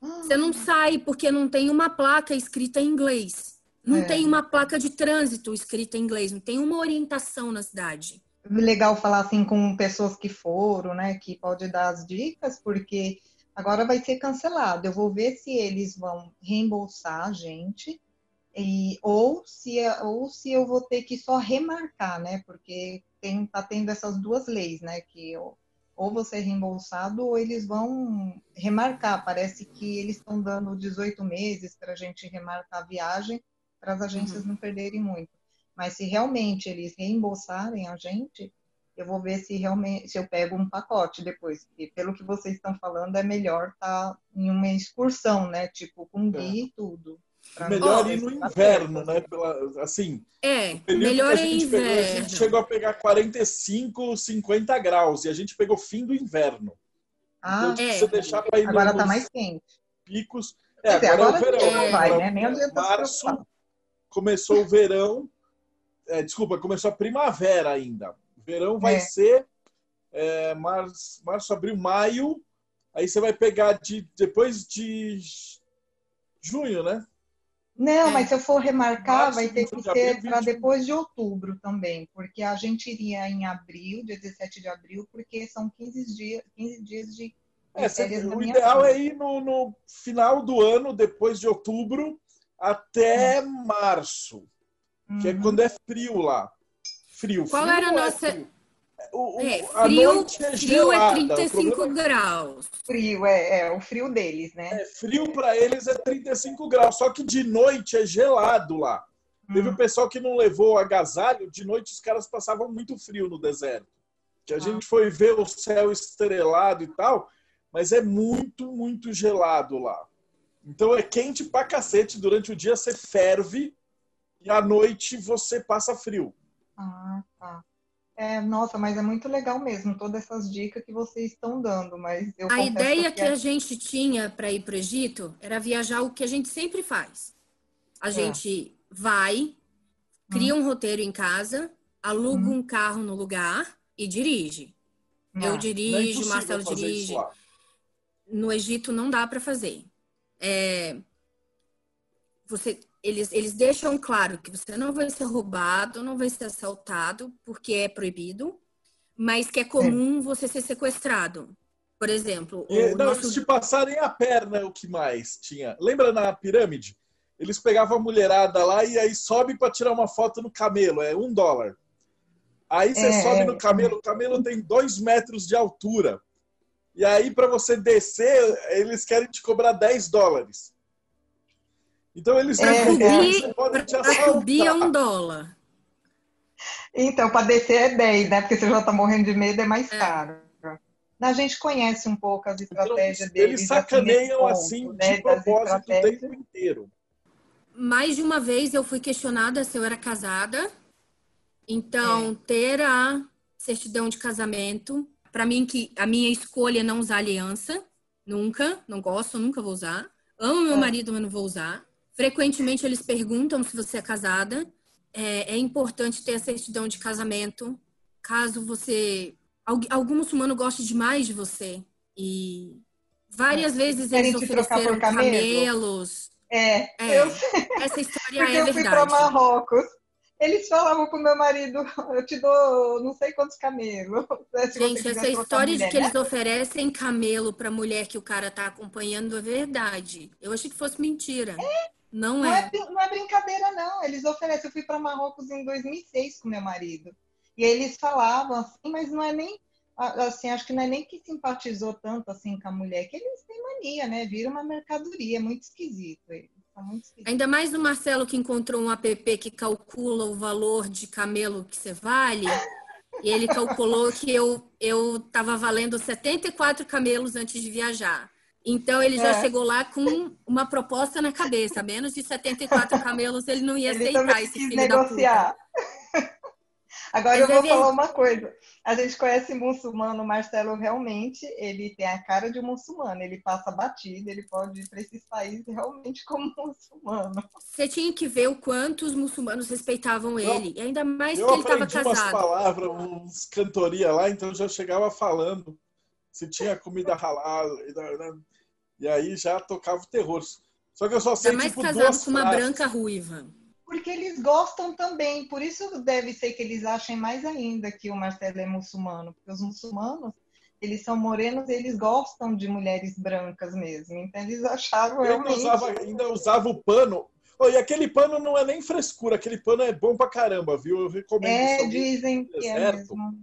ah, Você não sai porque não tem uma placa escrita em inglês. Não É. tem uma placa de trânsito escrita em inglês. Não tem uma orientação na cidade. Legal falar assim com pessoas que foram, né? Que pode dar as dicas, porque agora vai ser cancelado. Eu vou ver se eles vão reembolsar a gente, e, ou, se, ou se eu vou ter que só remarcar, né? Porque tem, tá tendo essas duas leis, né? Que ou, ou você é reembolsado ou eles vão remarcar. Parece que eles estão dando 18 meses para a gente remarcar a viagem, para as agências não perderem muito. Mas se realmente eles reembolsarem a gente, eu vou ver se realmente se eu pego um pacote depois. Porque pelo que vocês estão falando, é melhor estar em uma excursão, né? Tipo, com guia e tudo. Melhor ir no inverno, né? Pela, assim, É, melhor é gente pegou, a inverno. gente chegou a pegar 45, 50 graus. E a gente pegou fim do inverno. Ah, então, é. você deixar para ir agora tá mais quente. picos... É, Quer dizer, agora, agora é o verão. não vai, né? Março, começou o verão. É, desculpa, começou a primavera ainda. Verão vai É. ser é, março, março, abril, maio. Aí você vai pegar de depois de junho, né? Não, É. mas se eu for remarcar, Março, vai ter que 20 de abril, ser para 21. depois de outubro também, porque a gente iria em abril, dia 17 de abril, porque são 15 dias, 15 dias de É, o ideal vida. é ir no, no final do ano, depois de outubro, até março, que é Uhum. quando é frio lá. Frio. Qual frio era a é nossa- frio. O, o- É, a frio, noite é frio é gelada. o 35 problema graus. Frio, é, é o frio deles, né? é frio para eles é 35 graus, só que de noite é gelado lá. Teve Hum. o pessoal que não levou agasalho, de noite os caras passavam muito frio no deserto. Que a Ah. gente foi ver o céu estrelado e tal, mas é muito, muito gelado lá. Então é quente pra cacete, durante o dia você ferve e à noite você passa frio. Ah, tá. É, nossa, mas é muito legal mesmo, todas essas dicas que vocês estão dando, mas eu A ideia que que a gente tinha para ir para o Egito era viajar o que a gente sempre faz. A gente vai, cria um roteiro em casa, aluga Hum. um carro no lugar e dirige. Ah, Eu Não é dirijo, o impossível Marcelo dirige. No Egito não dá para fazer. É, você, eles, eles deixam claro que você não vai ser roubado, não vai ser assaltado, porque é proibido, mas que é comum você ser sequestrado. Por exemplo, o não, nosso te passarem a perna é o que mais tinha. Lembra na pirâmide? Eles pegavam a mulherada lá e aí sobe para tirar uma foto no camelo, é um dólar. Aí você É, sobe é. no camelo, o camelo tem dois metros de altura. E aí, para você descer, eles querem te cobrar 10 dólares. Então eles É, não é. eles subir é um dólar. Então, para descer é 10, né? Porque você já está morrendo de medo, é mais É. caro. A gente conhece um pouco as Então, estratégias eles deles. sacaneiam assim, assim nesse de ponto, né, das propósito o tempo inteiro. Mais de uma vez eu fui questionada se eu era casada. Então, É. ter a certidão de casamento, para mim que a minha escolha é não usar aliança, nunca, não gosto, nunca vou usar. Amo meu É. marido, mas não vou usar. Frequentemente eles perguntam se você é casada. É, é importante ter a certidão de casamento, caso você algu- algum muçulmano goste demais de você e várias vezes Querem eles por ofereceram camelo? camelos. É, É, eu essa história Porque é eu fui para verdade. Marrocos. Eles falavam pro meu marido, eu te dou não sei quantos camelos. né, Gente, essa história de que né? eles oferecem camelo pra mulher que o cara tá acompanhando é verdade. Eu achei que fosse mentira. Não Não é, é. não é brincadeira, não. Eles oferecem. Eu fui para Marrocos em 2006 com meu marido. E eles falavam assim, mas não é nem. Assim, acho que não é nem que simpatizou tanto assim com a mulher, que eles têm mania, né? Vira uma mercadoria, é muito esquisito. Eles são muito esquisitos. Ainda mais o Marcelo que encontrou um app que calcula o valor de camelo que você vale. E ele calculou que eu eu tava valendo 74 camelos antes de viajar. Então ele já É. chegou lá com uma proposta na cabeça. Menos de 74 camelos ele não ia Ele aceitar esse quis filho da puta. negociar. Agora Mas eu é vou ver- falar uma coisa. A gente conhece muçulmano, o Marcelo realmente, ele tem a cara de muçulmano, ele passa batido, ele pode ir para esses países realmente como muçulmano. Você tinha que ver o quanto os muçulmanos respeitavam ele. E ainda mais Eu que ele estava aprendi umas casado. palavras, uns cantoria lá, então eu já chegava falando se tinha comida halal. E, e aí já tocava o terror. Só que eu só sei, Ainda mais tipo, casado duas com uma frases. branca ruiva. Porque eles gostam também, por isso deve ser que eles achem mais ainda que o Marcelo é muçulmano, porque os muçulmanos, eles são morenos e eles gostam de mulheres brancas mesmo, então eles acharam Eu ainda realmente... usava, ainda usava o pano. Oh, e aquele pano não é nem frescura, aquele pano é bom pra caramba, viu? Eu recomendo É, isso. dizem que é mesmo.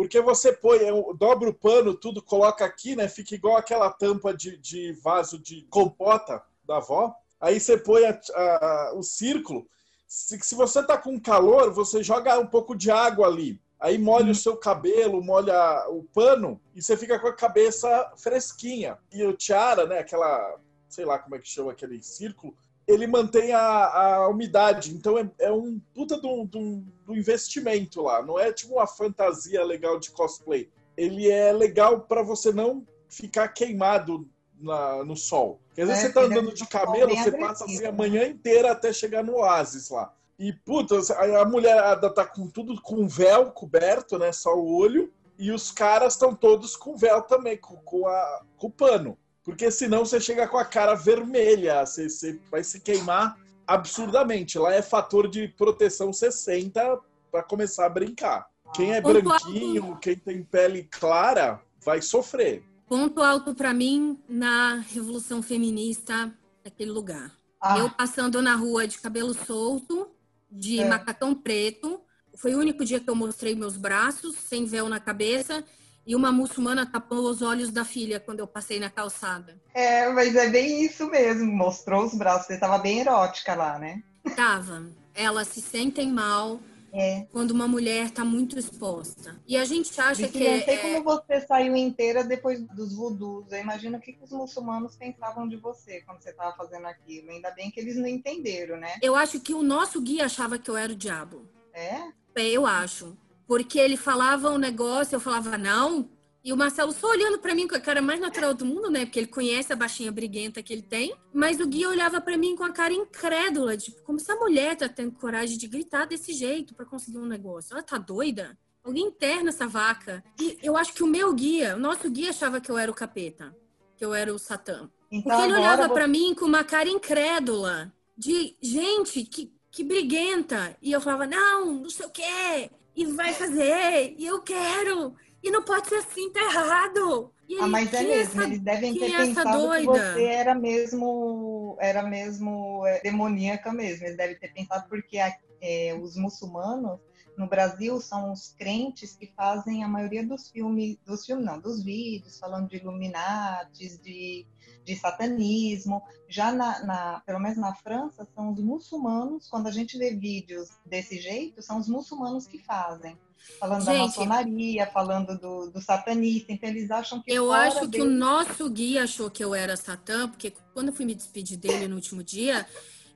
Porque você põe, é, dobra o pano, tudo, coloca aqui, né? Fica igual aquela tampa de, de vaso de compota da avó. Aí você põe a- a- o círculo. Se, se você tá com calor, você joga um pouco de água ali. Aí molha o seu cabelo, molha o pano e você fica com a cabeça fresquinha. E o tiara, né? Aquela, sei lá como é que chama aquele círculo, ele mantém a, a umidade. Então é, é um puta um- de um investimento lá. Não é tipo uma fantasia legal de cosplay. Ele é legal para você não ficar queimado na- no sol. Porque às vezes É, você tá é andando de camelo, você passa assim a né? manhã inteira até chegar no oásis lá. E, puta, a a mulherada tá com tudo com véu coberto, né? Só o olho. E os caras estão todos com véu também, com, com, a, com o pano. Porque senão você chega com a cara vermelha, você, você vai se queimar absurdamente. Lá é fator de proteção 60 para começar a brincar. Quem é Um branquinho, quem tem pele clara, vai sofrer. Ponto alto para mim na revolução feminista naquele lugar. Ah, Eu passando na rua de cabelo solto, de É. macacão preto. Foi o único dia que eu mostrei meus braços, sem véu na cabeça. E uma muçulmana tapou os olhos da filha quando eu passei na calçada. é, mas é bem isso mesmo. Mostrou os braços. Você tava bem erótica lá, né? Tava. Elas se sentem mal É. quando uma mulher tá muito exposta. E a gente acha Vicky, que. não sei é- como você saiu inteira depois dos voodoos. Eu imagino o que, que os muçulmanos pensavam de você quando você estava fazendo aquilo. Ainda bem que eles não entenderam, né? Eu acho que o nosso guia achava que eu era o diabo. É? É, eu acho. Porque ele falava um negócio, eu falava não. E o Marcelo só olhando pra mim com a cara mais natural do mundo, né? Porque ele conhece a baixinha briguenta que ele tem. Mas o guia olhava pra mim com a cara incrédula, tipo, como essa mulher tá tendo coragem de gritar desse jeito pra conseguir um negócio. Ela tá doida? Alguém interna essa vaca. E eu acho que o meu guia, o nosso guia achava que eu era o capeta, que eu era o Satã. Então Porque ele olhava você- pra mim com uma cara incrédula, de gente, que, que briguenta. E eu falava, não, não sei o quê, e vai fazer, e eu quero, e não pode ser assim, tá errado. E Ah, mas é "Quem mesmo, essa- eles devem ter é pensado que você era mesmo, era mesmo é, demoníaca mesmo. Eles devem ter pensado porque a- é, os muçulmanos no Brasil são os crentes que fazem a maioria dos filmes, dos filmes não, dos vídeos falando de Illuminatis, de, de satanismo. Já na, na- pelo menos na França, são os muçulmanos, quando a gente vê vídeos desse jeito, são os muçulmanos que fazem. Falando da Gente, maçonaria, falando do, do satanista, então eles acham que Eu acho que o deles- nosso guia achou que eu era Satã, porque quando eu fui me despedir dele no último dia,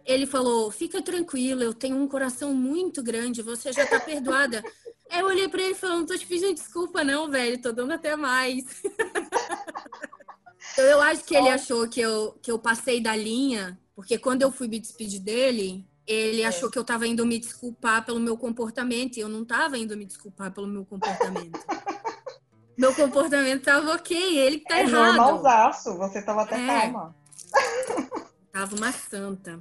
ele falou: fica tranquila, eu tenho um coração muito grande, você já tá perdoada. Aí eu olhei pra ele e falei: não tô te pedindo desculpa, não, velho, tô dando até mais. então eu acho que ele achou que eu, que eu passei da linha, porque quando eu fui me despedir dele. Ele É. achou que eu estava indo me desculpar pelo meu comportamento e eu não estava indo me desculpar pelo meu comportamento. meu comportamento estava ok, ele que tá é errado. normalzaço, você tava até É. calma. Tava uma santa.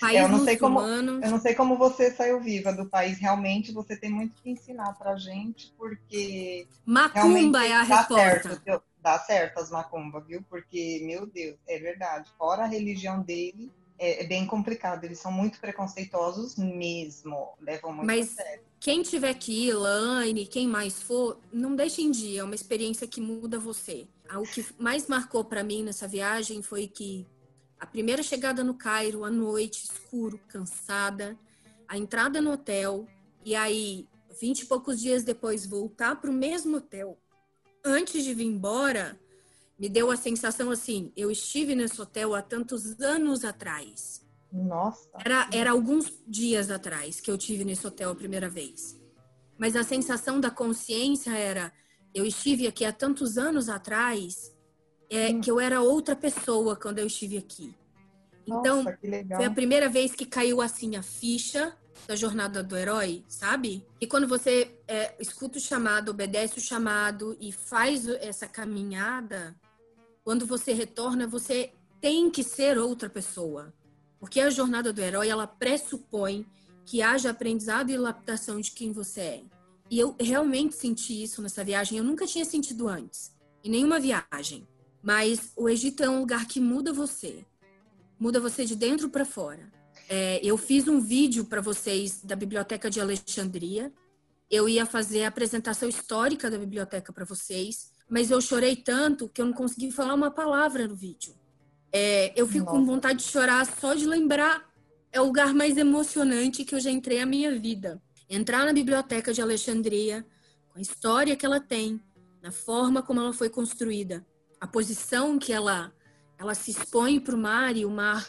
País É, eu não sei como-. Eu não sei como você saiu viva do país. Realmente você tem muito que ensinar pra gente, porque Macumba é a dá resposta. certo, dá certo as macumbas, viu? Porque, meu Deus, é verdade. Fora a religião dele, é, é bem complicado. Eles são muito preconceituosos mesmo. Levam muito Mas- a sério. Quem tiver que ir, Laine, quem mais for, não deixe em dia. É uma experiência que muda você. Ah, O que mais marcou para mim nessa viagem foi que a primeira chegada no Cairo, à noite, escuro, cansada, a entrada no hotel, e aí, vinte e poucos dias depois, voltar para o mesmo hotel, antes de vir embora, me deu a sensação assim: eu estive nesse hotel há tantos anos atrás. Nossa. Era, era alguns dias atrás que eu tive nesse hotel a primeira vez. Mas a sensação da consciência era: eu estive aqui há tantos anos atrás, é, Hum. que eu era outra pessoa quando eu estive aqui. Então, Nossa, que legal. foi a primeira vez que caiu assim a ficha da jornada do herói, sabe? E quando você é, escuta o chamado, obedece o chamado e faz essa caminhada, quando você retorna, você tem que ser outra pessoa. Porque a jornada do herói, ela pressupõe que haja aprendizado e lapidação de quem você é. E eu realmente senti isso nessa viagem. Eu nunca tinha sentido antes, em nenhuma viagem. Mas o Egito é um lugar que muda você. Muda você de dentro para fora. É, eu fiz um vídeo para vocês da Biblioteca de Alexandria. Eu ia fazer a apresentação histórica da biblioteca para vocês, mas eu chorei tanto que eu não consegui falar uma palavra no vídeo. É, eu fico com Nossa. vontade de chorar só de lembrar. É o lugar mais emocionante que eu já entrei na minha vida. Entrar na Biblioteca de Alexandria, com a história que ela tem, na forma como ela foi construída, a posição que ela, ela se expõe para o mar e o mar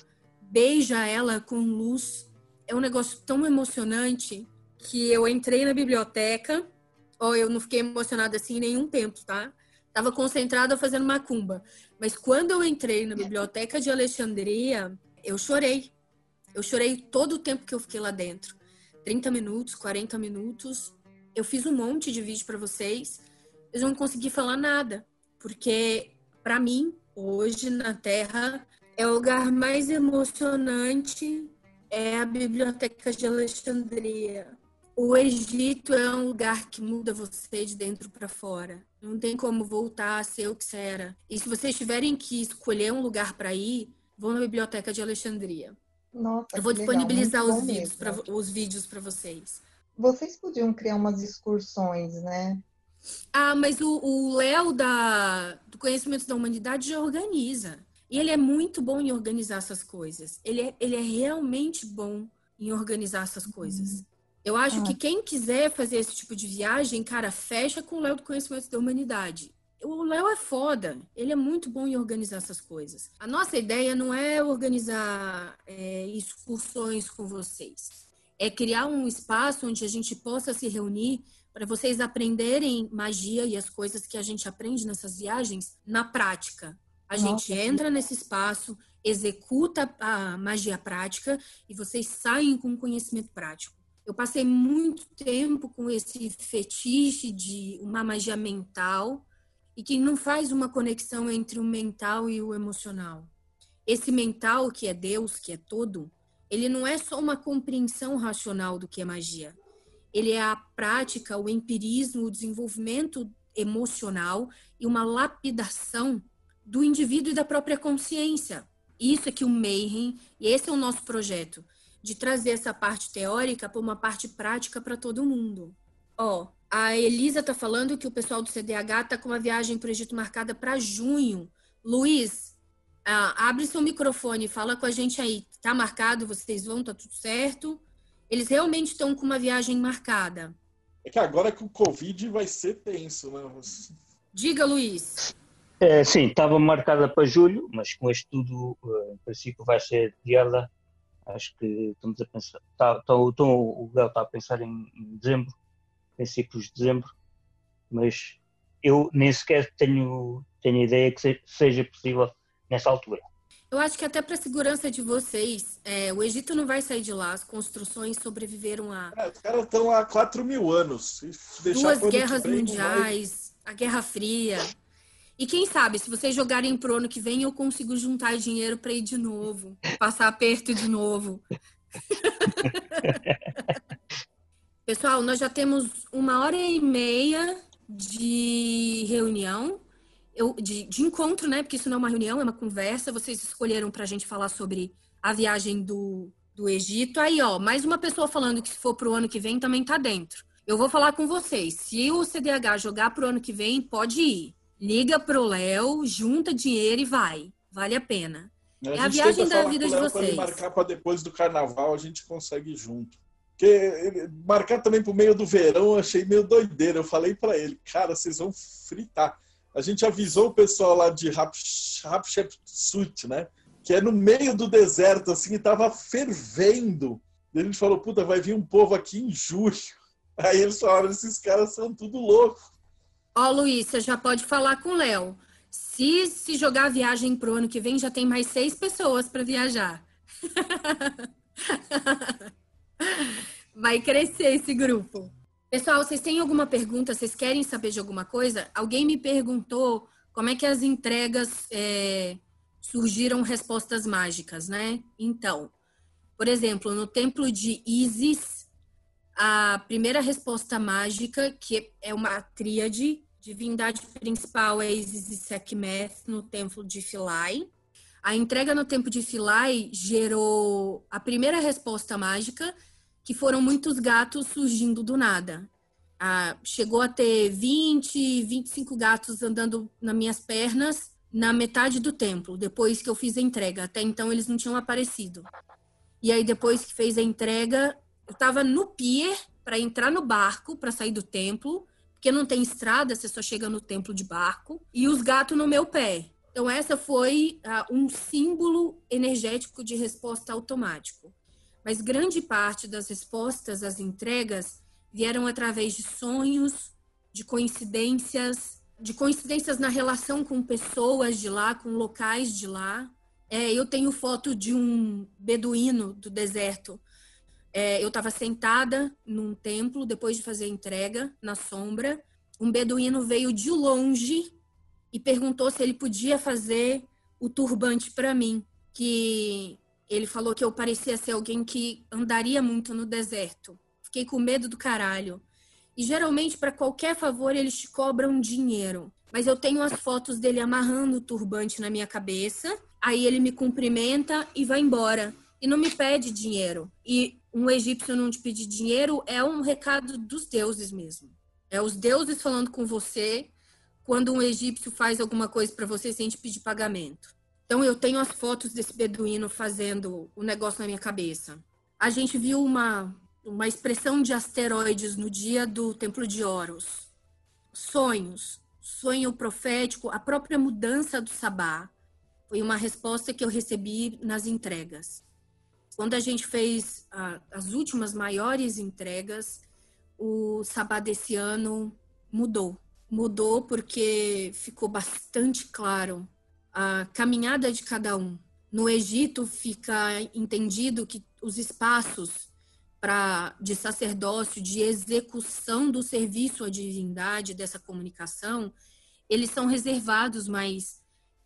beija ela com luz. É um negócio tão emocionante que eu entrei na biblioteca. Ó, eu não fiquei emocionada assim em nenhum tempo, tá? Tava concentrada fazendo macumba. Mas quando eu entrei na biblioteca de Alexandria, eu chorei. Eu chorei todo o tempo que eu fiquei lá dentro. 30 minutos, 40 minutos. Eu fiz um monte de vídeo para vocês. Eu não consegui falar nada, porque para mim, hoje na Terra, é o lugar mais emocionante é a Biblioteca de Alexandria. O Egito é um lugar que muda você de dentro para fora. Não tem como voltar a ser o que você era. E se vocês tiverem que escolher um lugar para ir, vão na Biblioteca de Alexandria. Nossa, Eu vou disponibilizar os vídeos, pra, os vídeos para vocês. Vocês podiam criar umas excursões, né? Ah, mas o Léo da, do Conhecimentos da Humanidade já organiza. E ele é muito bom em organizar essas coisas. Ele é, ele é realmente bom em organizar essas coisas. Eu acho Ah. que quem quiser fazer esse tipo de viagem, cara, fecha com o Léo do Conhecimentos da Humanidade. O Léo é foda, ele é muito bom em organizar essas coisas. A nossa ideia não é organizar é, excursões com vocês, é criar um espaço onde a gente possa se reunir para vocês aprenderem magia e as coisas que a gente aprende nessas viagens na prática. A Nossa, gente entra nesse espaço, executa a magia prática e vocês saem com conhecimento prático. Eu passei muito tempo com esse fetiche de uma magia mental e que não faz uma conexão entre o mental e o emocional. Esse mental, que é Deus, que é todo, ele não é só uma compreensão racional do que é magia. Ele é a prática, o empirismo, o desenvolvimento emocional e uma lapidação do indivíduo e da própria consciência. Isso é que o Mayhem, e esse é o nosso projeto, de trazer essa parte teórica para uma parte prática para todo mundo. Ó, a Elisa tá falando que o pessoal do CDH tá com uma viagem para o Egito marcada para junho. Luiz, ah, abre seu microfone, fala com a gente aí. Tá marcado? Vocês vão? Tá tudo certo? Eles realmente estão com uma viagem marcada. É que agora com o Covid vai ser tenso, né? Diga, Luiz. É, sim, estava marcada para julho, mas com este tudo, eh, em princípio, vai ser adiada. Acho que estamos a pensar. Tá, tá, o Tom- o Léo está a pensar em, em dezembro, princípios de dezembro, mas eu nem sequer tenho, tenho ideia que se- seja possível nessa altura. Eu acho que até para segurança de vocês, é, o Egito não vai sair de lá. As construções sobreviveram a É, os caras estão há 4 mil anos. Duas guerras não vai- mundiais, a Guerra Fria. E quem sabe, se vocês jogarem pro ano que vem, eu consigo juntar dinheiro para ir de novo, passar aperto de novo. Pessoal, nós já temos uma hora e meia de reunião, eu, de, de encontro, né? Porque isso não é uma reunião, é uma conversa. Vocês escolheram para a gente falar sobre a viagem do, do Egito. Aí, ó, mais uma pessoa falando que se for pro ano que vem também tá dentro. Eu vou falar com vocês. Se o CDH jogar pro ano que vem, pode ir. Liga pro Léo, junta dinheiro e vai. Vale a pena. A É a viagem da vida de Léo pra vocês. marcar para depois do carnaval, a gente consegue junto. Porque marcar também pro meio do verão, eu achei meio doideira. Eu falei para ele, cara, vocês vão fritar. A gente avisou o pessoal lá de Hatshepsut, né? Que é no meio do deserto, assim, e tava fervendo. E a gente falou, puta, vai vir um povo aqui em julho. Aí eles falaram, esses caras são tudo loucos. Ó, Luiz, você já pode falar com o Léo. Se se jogar a viagem pro ano que vem, já tem mais seis pessoas para viajar. Vai crescer esse grupo. Pessoal, vocês têm alguma pergunta? Vocês querem saber de alguma coisa? Alguém me perguntou como é que as entregas é, surgiram respostas mágicas, né? Então, por exemplo, no templo de Isis, a primeira resposta mágica, que é uma tríade, divindade principal é Isis e Sekhmet no templo de Philae. A entrega no templo de Philae gerou a primeira resposta mágica, que foram muitos gatos surgindo do nada. Ah, chegou a ter 20, 25 gatos andando nas minhas pernas na metade do templo, depois que eu fiz a entrega. Até então eles não tinham aparecido. E aí, depois que fez a entrega, eu estava no pier para entrar no barco, para sair do templo, porque não tem estrada, você só chega no templo de barco, e os gatos no meu pé. Então, essa foi ah, um símbolo energético de resposta automático. Mas grande parte das respostas às entregas vieram através de sonhos, de coincidências, de coincidências na relação com pessoas de lá, com locais de lá. É, eu tenho foto de um beduíno do deserto. É, eu estava sentada num templo depois de fazer a entrega na sombra. Um beduíno veio de longe e perguntou se ele podia fazer o turbante para mim, que ele falou que eu parecia ser alguém que andaria muito no deserto. Fiquei com medo do caralho. E geralmente, para qualquer favor, eles te cobram dinheiro. Mas eu tenho as fotos dele amarrando o turbante na minha cabeça. Aí ele me cumprimenta e vai embora. E não me pede dinheiro. E um egípcio não te pedir dinheiro é um recado dos deuses mesmo. É os deuses falando com você quando um egípcio faz alguma coisa para você sem te pedir pagamento. Então eu tenho as fotos desse beduíno fazendo o negócio na minha cabeça. A gente viu uma uma expressão de asteroides no dia do Templo de Horus. Sonhos, sonho profético, a própria mudança do sabá foi uma resposta que eu recebi nas entregas. Quando a gente fez a, as últimas maiores entregas, o sabá desse ano mudou. Mudou porque ficou bastante claro a caminhada de cada um. No Egito fica entendido que os espaços para de sacerdócio, de execução do serviço à divindade dessa comunicação, eles são reservados, mas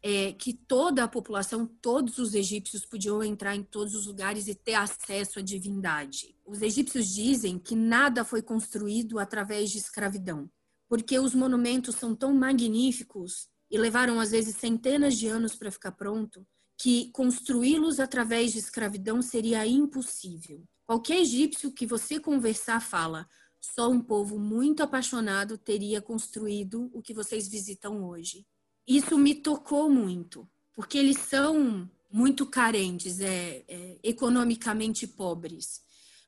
é, que toda a população, todos os egípcios podiam entrar em todos os lugares e ter acesso à divindade. Os egípcios dizem que nada foi construído através de escravidão, porque os monumentos são tão magníficos e levaram às vezes centenas de anos para ficar pronto, que construí-los através de escravidão seria impossível. Qualquer egípcio que você conversar fala, só um povo muito apaixonado teria construído o que vocês visitam hoje. Isso me tocou muito, porque eles são muito carentes, é, é, economicamente pobres.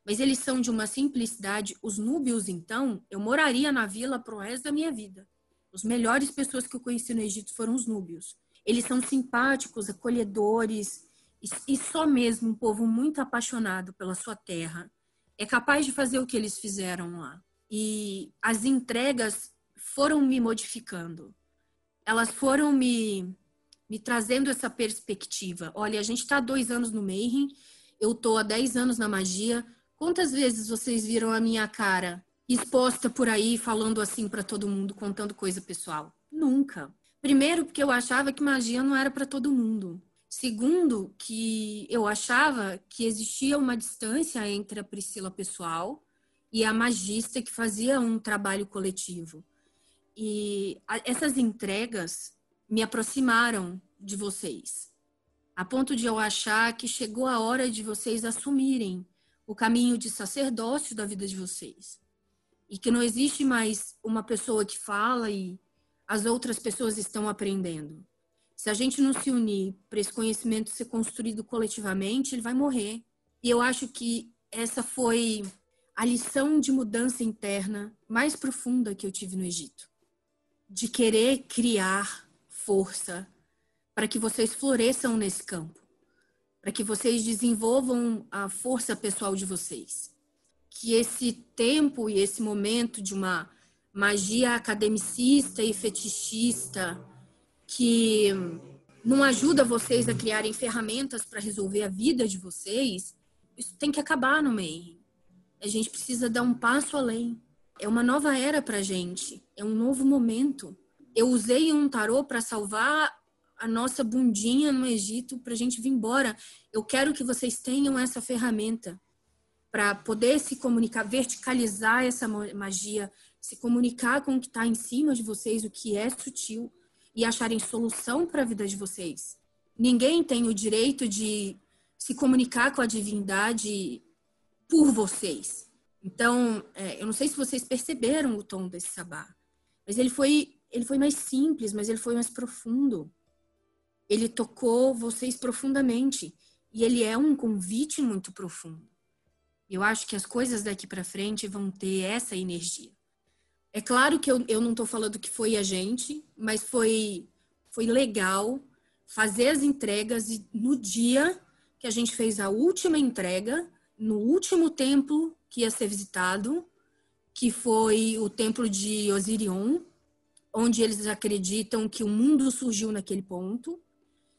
Mas eles são de uma simplicidade. Os núbios, então, eu moraria na vila pro resto da minha vida. As melhores pessoas que eu conheci no Egito foram os núbios. Eles são simpáticos, acolhedores, e só mesmo um povo muito apaixonado pela sua terra é capaz de fazer o que eles fizeram lá. E as entregas foram me modificando. Elas foram me, me trazendo essa perspectiva. Olha, a gente está dois anos no Mayhem, eu estou há dez anos na magia. Quantas vezes vocês viram a minha cara exposta por aí, falando assim para todo mundo, contando coisa pessoal? Nunca. Primeiro, porque eu achava que magia não era para todo mundo. Segundo, que eu achava que existia uma distância entre a Priscila pessoal e a magista que fazia um trabalho coletivo. E essas entregas me aproximaram de vocês, a ponto de eu achar que chegou a hora de vocês assumirem o caminho de sacerdócio da vida de vocês. E que não existe mais uma pessoa que fala e as outras pessoas estão aprendendo. Se a gente não se unir para esse conhecimento ser construído coletivamente, ele vai morrer. E eu acho que essa foi a lição de mudança interna mais profunda que eu tive no Egito. De querer criar força para que vocês floresçam nesse campo, para que vocês desenvolvam a força pessoal de vocês. Que esse tempo e esse momento de uma magia academicista e fetichista que não ajuda vocês a criarem ferramentas para resolver a vida de vocês, isso tem que acabar no meio. A gente precisa dar um passo além. É uma nova era para gente, é um novo momento. Eu usei um tarô para salvar a nossa bundinha no Egito para a gente vir embora. Eu quero que vocês tenham essa ferramenta para poder se comunicar, verticalizar essa magia, se comunicar com o que está em cima de vocês, o que é sutil e acharem solução para a vida de vocês. Ninguém tem o direito de se comunicar com a divindade por vocês. Então, é, eu não sei se vocês perceberam o tom desse sabá, mas ele foi, ele foi mais simples, mas ele foi mais profundo. Ele tocou vocês profundamente e ele é um convite muito profundo. Eu acho que as coisas daqui para frente vão ter essa energia. É claro que eu, eu não estou falando que foi a gente, mas foi, foi legal fazer as entregas e no dia que a gente fez a última entrega, no último templo que ia ser visitado, que foi o templo de Osirion, onde eles acreditam que o mundo surgiu naquele ponto.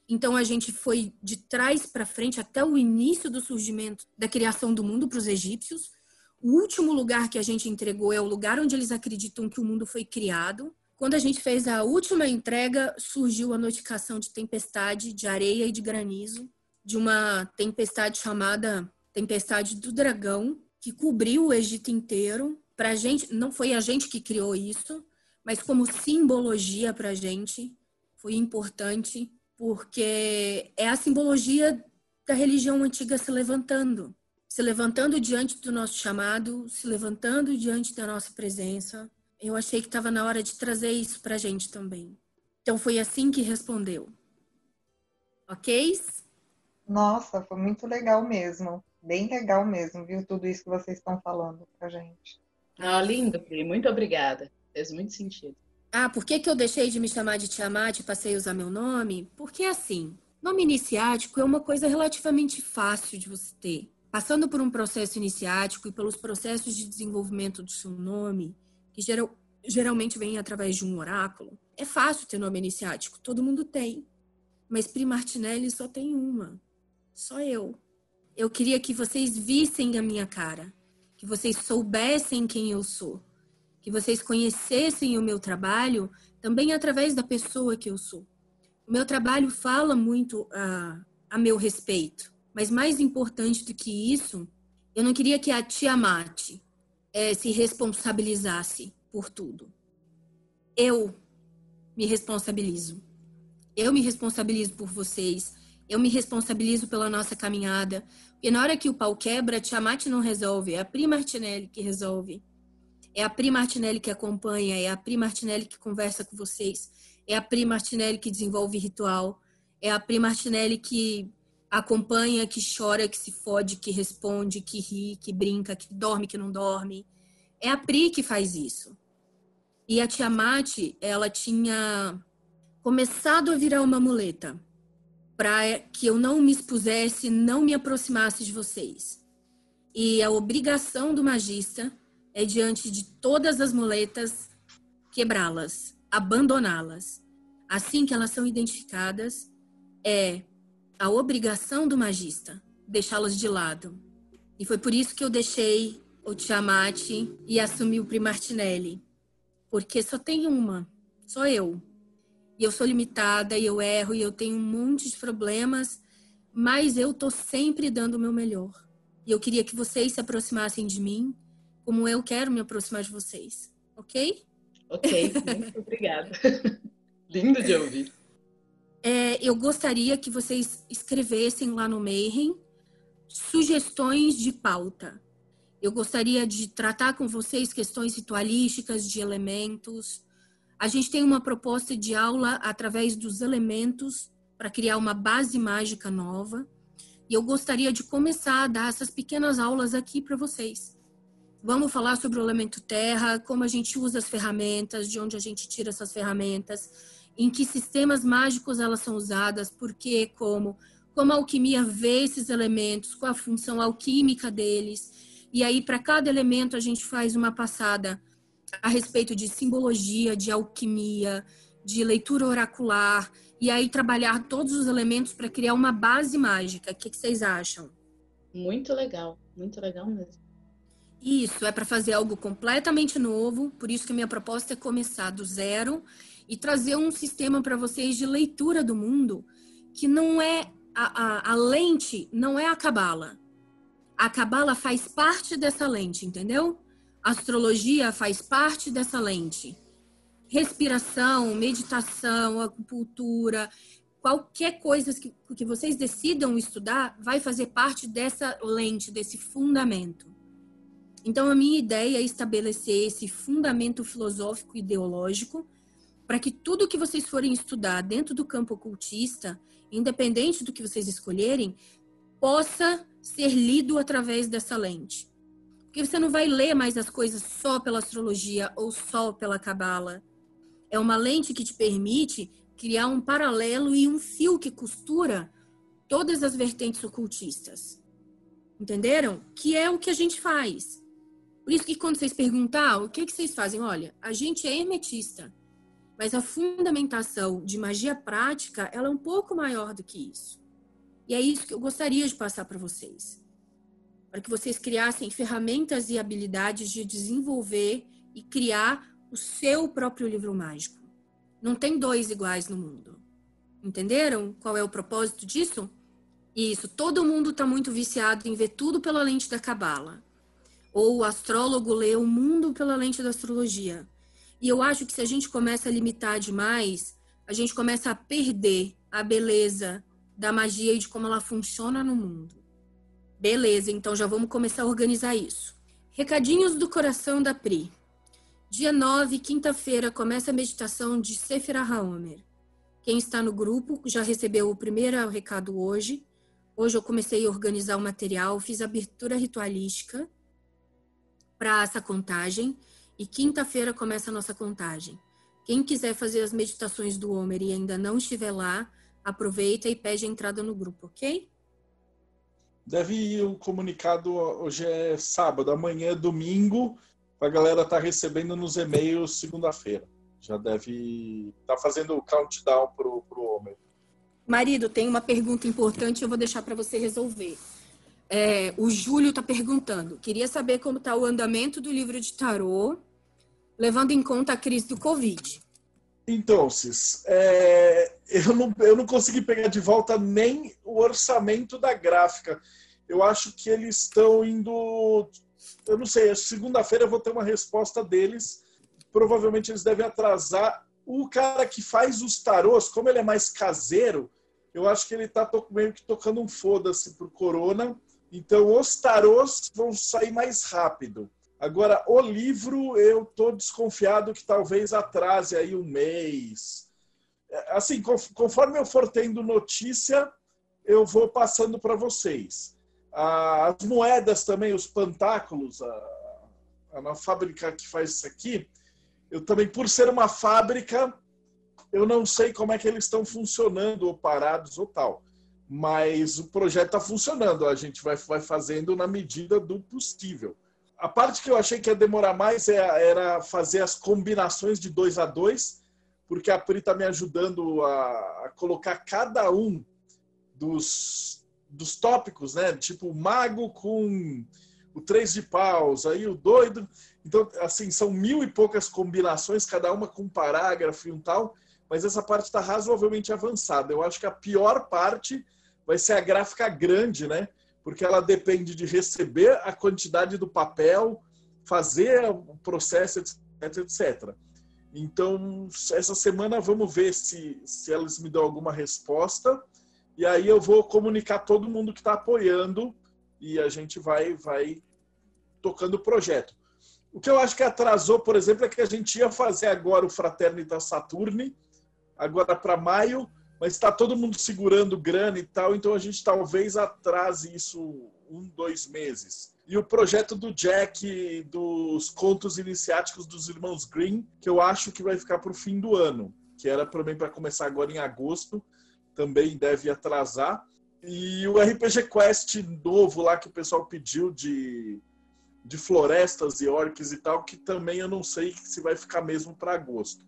Então a gente foi de trás para frente até o início do surgimento da criação do mundo para os egípcios. O último lugar que a gente entregou é o lugar onde eles acreditam que o mundo foi criado. Quando a gente fez a última entrega, surgiu a notificação de tempestade de areia e de granizo, de uma tempestade chamada Tempestade do Dragão, que cobriu o Egito inteiro. Para gente, não foi a gente que criou isso, mas como simbologia para gente foi importante, porque é a simbologia da religião antiga se levantando, se levantando diante do nosso chamado, se levantando diante da nossa presença. Eu achei que estava na hora de trazer isso para a gente também. Então foi assim que respondeu. Ok? Nossa, foi muito legal mesmo. Bem legal mesmo, viu? Tudo isso que vocês estão falando pra gente. Ah, lindo, Pri. Muito obrigada. Fez muito sentido. Ah, por que, que eu deixei de me chamar de Tiamat e passei a usar meu nome? Porque assim, nome iniciático é uma coisa relativamente fácil de você ter. Passando por um processo iniciático e pelos processos de desenvolvimento do seu nome, que geral, geralmente vem através de um oráculo, é fácil ter nome iniciático, todo mundo tem. Mas Pri Martinelli só tem uma. Só eu. Eu queria que vocês vissem a minha cara, que vocês soubessem quem eu sou, que vocês conhecessem o meu trabalho também através da pessoa que eu sou. O meu trabalho fala muito a, a meu respeito, mas mais importante do que isso, eu não queria que a Tiamat é, se responsabilizasse por tudo. Eu me responsabilizo. Eu me responsabilizo por vocês. Eu me responsabilizo pela nossa caminhada. Porque na hora que o pau quebra, Tiamat não resolve. É a Pri Martinelli que resolve. É a Pri Martinelli que acompanha. É a Pri Martinelli que conversa com vocês. É a Pri Martinelli que desenvolve ritual. É a Pri Martinelli que acompanha, que chora, que se fode, que responde, que ri, que brinca, que dorme, que não dorme. É a Pri que faz isso. E a Tiamat, ela tinha começado a virar uma muleta para que eu não me expusesse, não me aproximasse de vocês. E a obrigação do magista é, diante de todas as muletas, quebrá-las, abandoná-las. Assim que elas são identificadas, é a obrigação do magista deixá-las de lado. E foi por isso que eu deixei o Tiamat e assumi o Primartinelli. Porque só tem uma, só eu. E eu sou limitada, e eu erro, e eu tenho um monte de problemas, mas eu tô sempre dando o meu melhor. E eu queria que vocês se aproximassem de mim, como eu quero me aproximar de vocês. Ok? Ok, muito obrigada. Lindo de ouvir. É, eu gostaria que vocês escrevessem lá no Mayhem sugestões de pauta. Eu gostaria de tratar com vocês questões ritualísticas, de elementos, a gente tem uma proposta de aula através dos elementos para criar uma base mágica nova. E eu gostaria de começar a dar essas pequenas aulas aqui para vocês. Vamos falar sobre o elemento terra, como a gente usa as ferramentas, de onde a gente tira essas ferramentas, em que sistemas mágicos elas são usadas, por quê, como, como a alquimia vê esses elementos, qual a função alquímica deles. E aí, para cada elemento, a gente faz uma passada a respeito de simbologia, de alquimia, de leitura oracular, e aí trabalhar todos os elementos para criar uma base mágica. O que, que vocês acham? Muito legal, muito legal mesmo. Isso, é para fazer algo completamente novo, por isso que a minha proposta é começar do zero e trazer um sistema para vocês de leitura do mundo que não é a, a, a lente, não é a cabala. A cabala faz parte dessa lente, entendeu? Astrologia faz parte dessa lente. Respiração, meditação, acupuntura, qualquer coisa que, que vocês decidam estudar vai fazer parte dessa lente, desse fundamento. Então, a minha ideia é estabelecer esse fundamento filosófico e ideológico para que tudo que vocês forem estudar dentro do campo ocultista, independente do que vocês escolherem, possa ser lido através dessa lente. Porque você não vai ler mais as coisas só pela astrologia ou só pela cabala. É uma lente que te permite criar um paralelo e um fio que costura todas as vertentes ocultistas. Entenderam? Que é o que a gente faz. Por isso que quando vocês perguntar o que, que vocês fazem, olha, a gente é hermetista, mas a fundamentação de magia prática ela é um pouco maior do que isso. E é isso que eu gostaria de passar para vocês para que vocês criassem ferramentas e habilidades de desenvolver e criar o seu próprio livro mágico. Não tem dois iguais no mundo. Entenderam qual é o propósito disso? Isso, todo mundo está muito viciado em ver tudo pela lente da cabala. Ou o astrólogo lê o mundo pela lente da astrologia. E eu acho que se a gente começa a limitar demais, a gente começa a perder a beleza da magia e de como ela funciona no mundo. Beleza, então já vamos começar a organizar isso. Recadinhos do coração da Pri. Dia 9, quinta-feira, começa a meditação de Sefer HaOmer. Quem está no grupo já recebeu o primeiro recado hoje. Hoje eu comecei a organizar o material, fiz a abertura ritualística para essa contagem e quinta-feira começa a nossa contagem. Quem quiser fazer as meditações do Homer e ainda não estiver lá, aproveita e pede a entrada no grupo, ok? Deve ir o um comunicado, hoje é sábado, amanhã é domingo, a galera tá recebendo nos e-mails segunda-feira. Já deve estar tá fazendo o countdown pro, pro Homer. Marido, tem uma pergunta importante, eu vou deixar para você resolver. É, o Júlio está perguntando, queria saber como está o andamento do livro de tarô, levando em conta a crise do Covid. Então, Cis, é, eu, não, eu não consegui pegar de volta nem o orçamento da gráfica. Eu acho que eles estão indo. Eu não sei, segunda-feira eu vou ter uma resposta deles. Provavelmente eles devem atrasar. O cara que faz os tarôs, como ele é mais caseiro, eu acho que ele está meio que tocando um foda-se pro Corona. Então, os tarôs vão sair mais rápido. Agora, o livro, eu estou desconfiado que talvez atrase aí um mês. É, assim, conforme eu for tendo notícia, eu vou passando para vocês. As moedas também, os pantáculos, a, a fábrica que faz isso aqui, eu também, por ser uma fábrica, eu não sei como é que eles estão funcionando, ou parados ou tal. Mas o projeto está funcionando, a gente vai, vai fazendo na medida do possível a parte que eu achei que ia demorar mais é, era fazer as combinações de dois a dois, porque a Pri está me ajudando a, a, colocar cada um dos, dos tópicos, né? Tipo, o mago com o três de paus, aí o doido. Então, assim, são mil e poucas combinações, cada uma com um parágrafo e um tal, mas essa parte está razoavelmente avançada. Eu acho que a pior parte vai ser a gráfica grande, né? Porque ela depende de receber a quantidade do papel, fazer o processo, etc, etc. Então, essa semana vamos ver se, se elas me dão alguma resposta. E aí eu vou comunicar todo mundo que está apoiando e a gente vai, vai tocando o projeto. O que eu acho que atrasou, por exemplo, é que a gente ia fazer agora o Fraternitas Saturni, agora para maio, mas está todo mundo segurando grana e tal, então a gente talvez atrase isso um, dois meses. E o projeto do Jack, dos contos iniciáticos dos irmãos Green, que eu acho que vai ficar para o fim do ano, que era também para começar agora em agosto, também deve atrasar. E o RPG Quest novo lá que o pessoal pediu de, de florestas e orcs e tal, que também eu não sei se vai ficar mesmo para agosto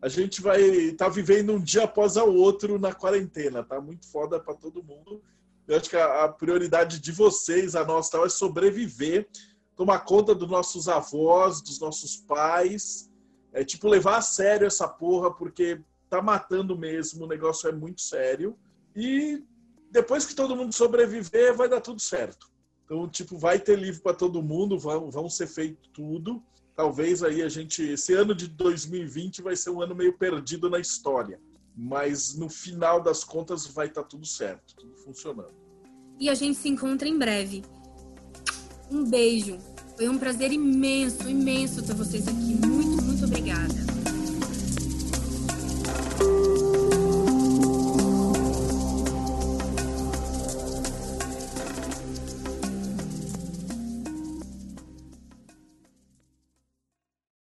a gente vai estar tá vivendo um dia após o outro na quarentena, tá muito foda para todo mundo. Eu acho que a, a, prioridade de vocês, a nossa, é sobreviver, tomar conta dos nossos avós, dos nossos pais, é tipo levar a sério essa porra, porque tá matando mesmo, o negócio é muito sério. E depois que todo mundo sobreviver, vai dar tudo certo. Então, tipo, vai ter livro para todo mundo, vão, vão ser feito tudo talvez aí a gente. Esse ano de 2020 vai ser um ano meio perdido na história. Mas no final das contas vai estar tá tudo certo, tudo funcionando. E a gente se encontra em breve. Um beijo. Foi um prazer imenso, imenso ter vocês aqui. Muito, muito obrigada.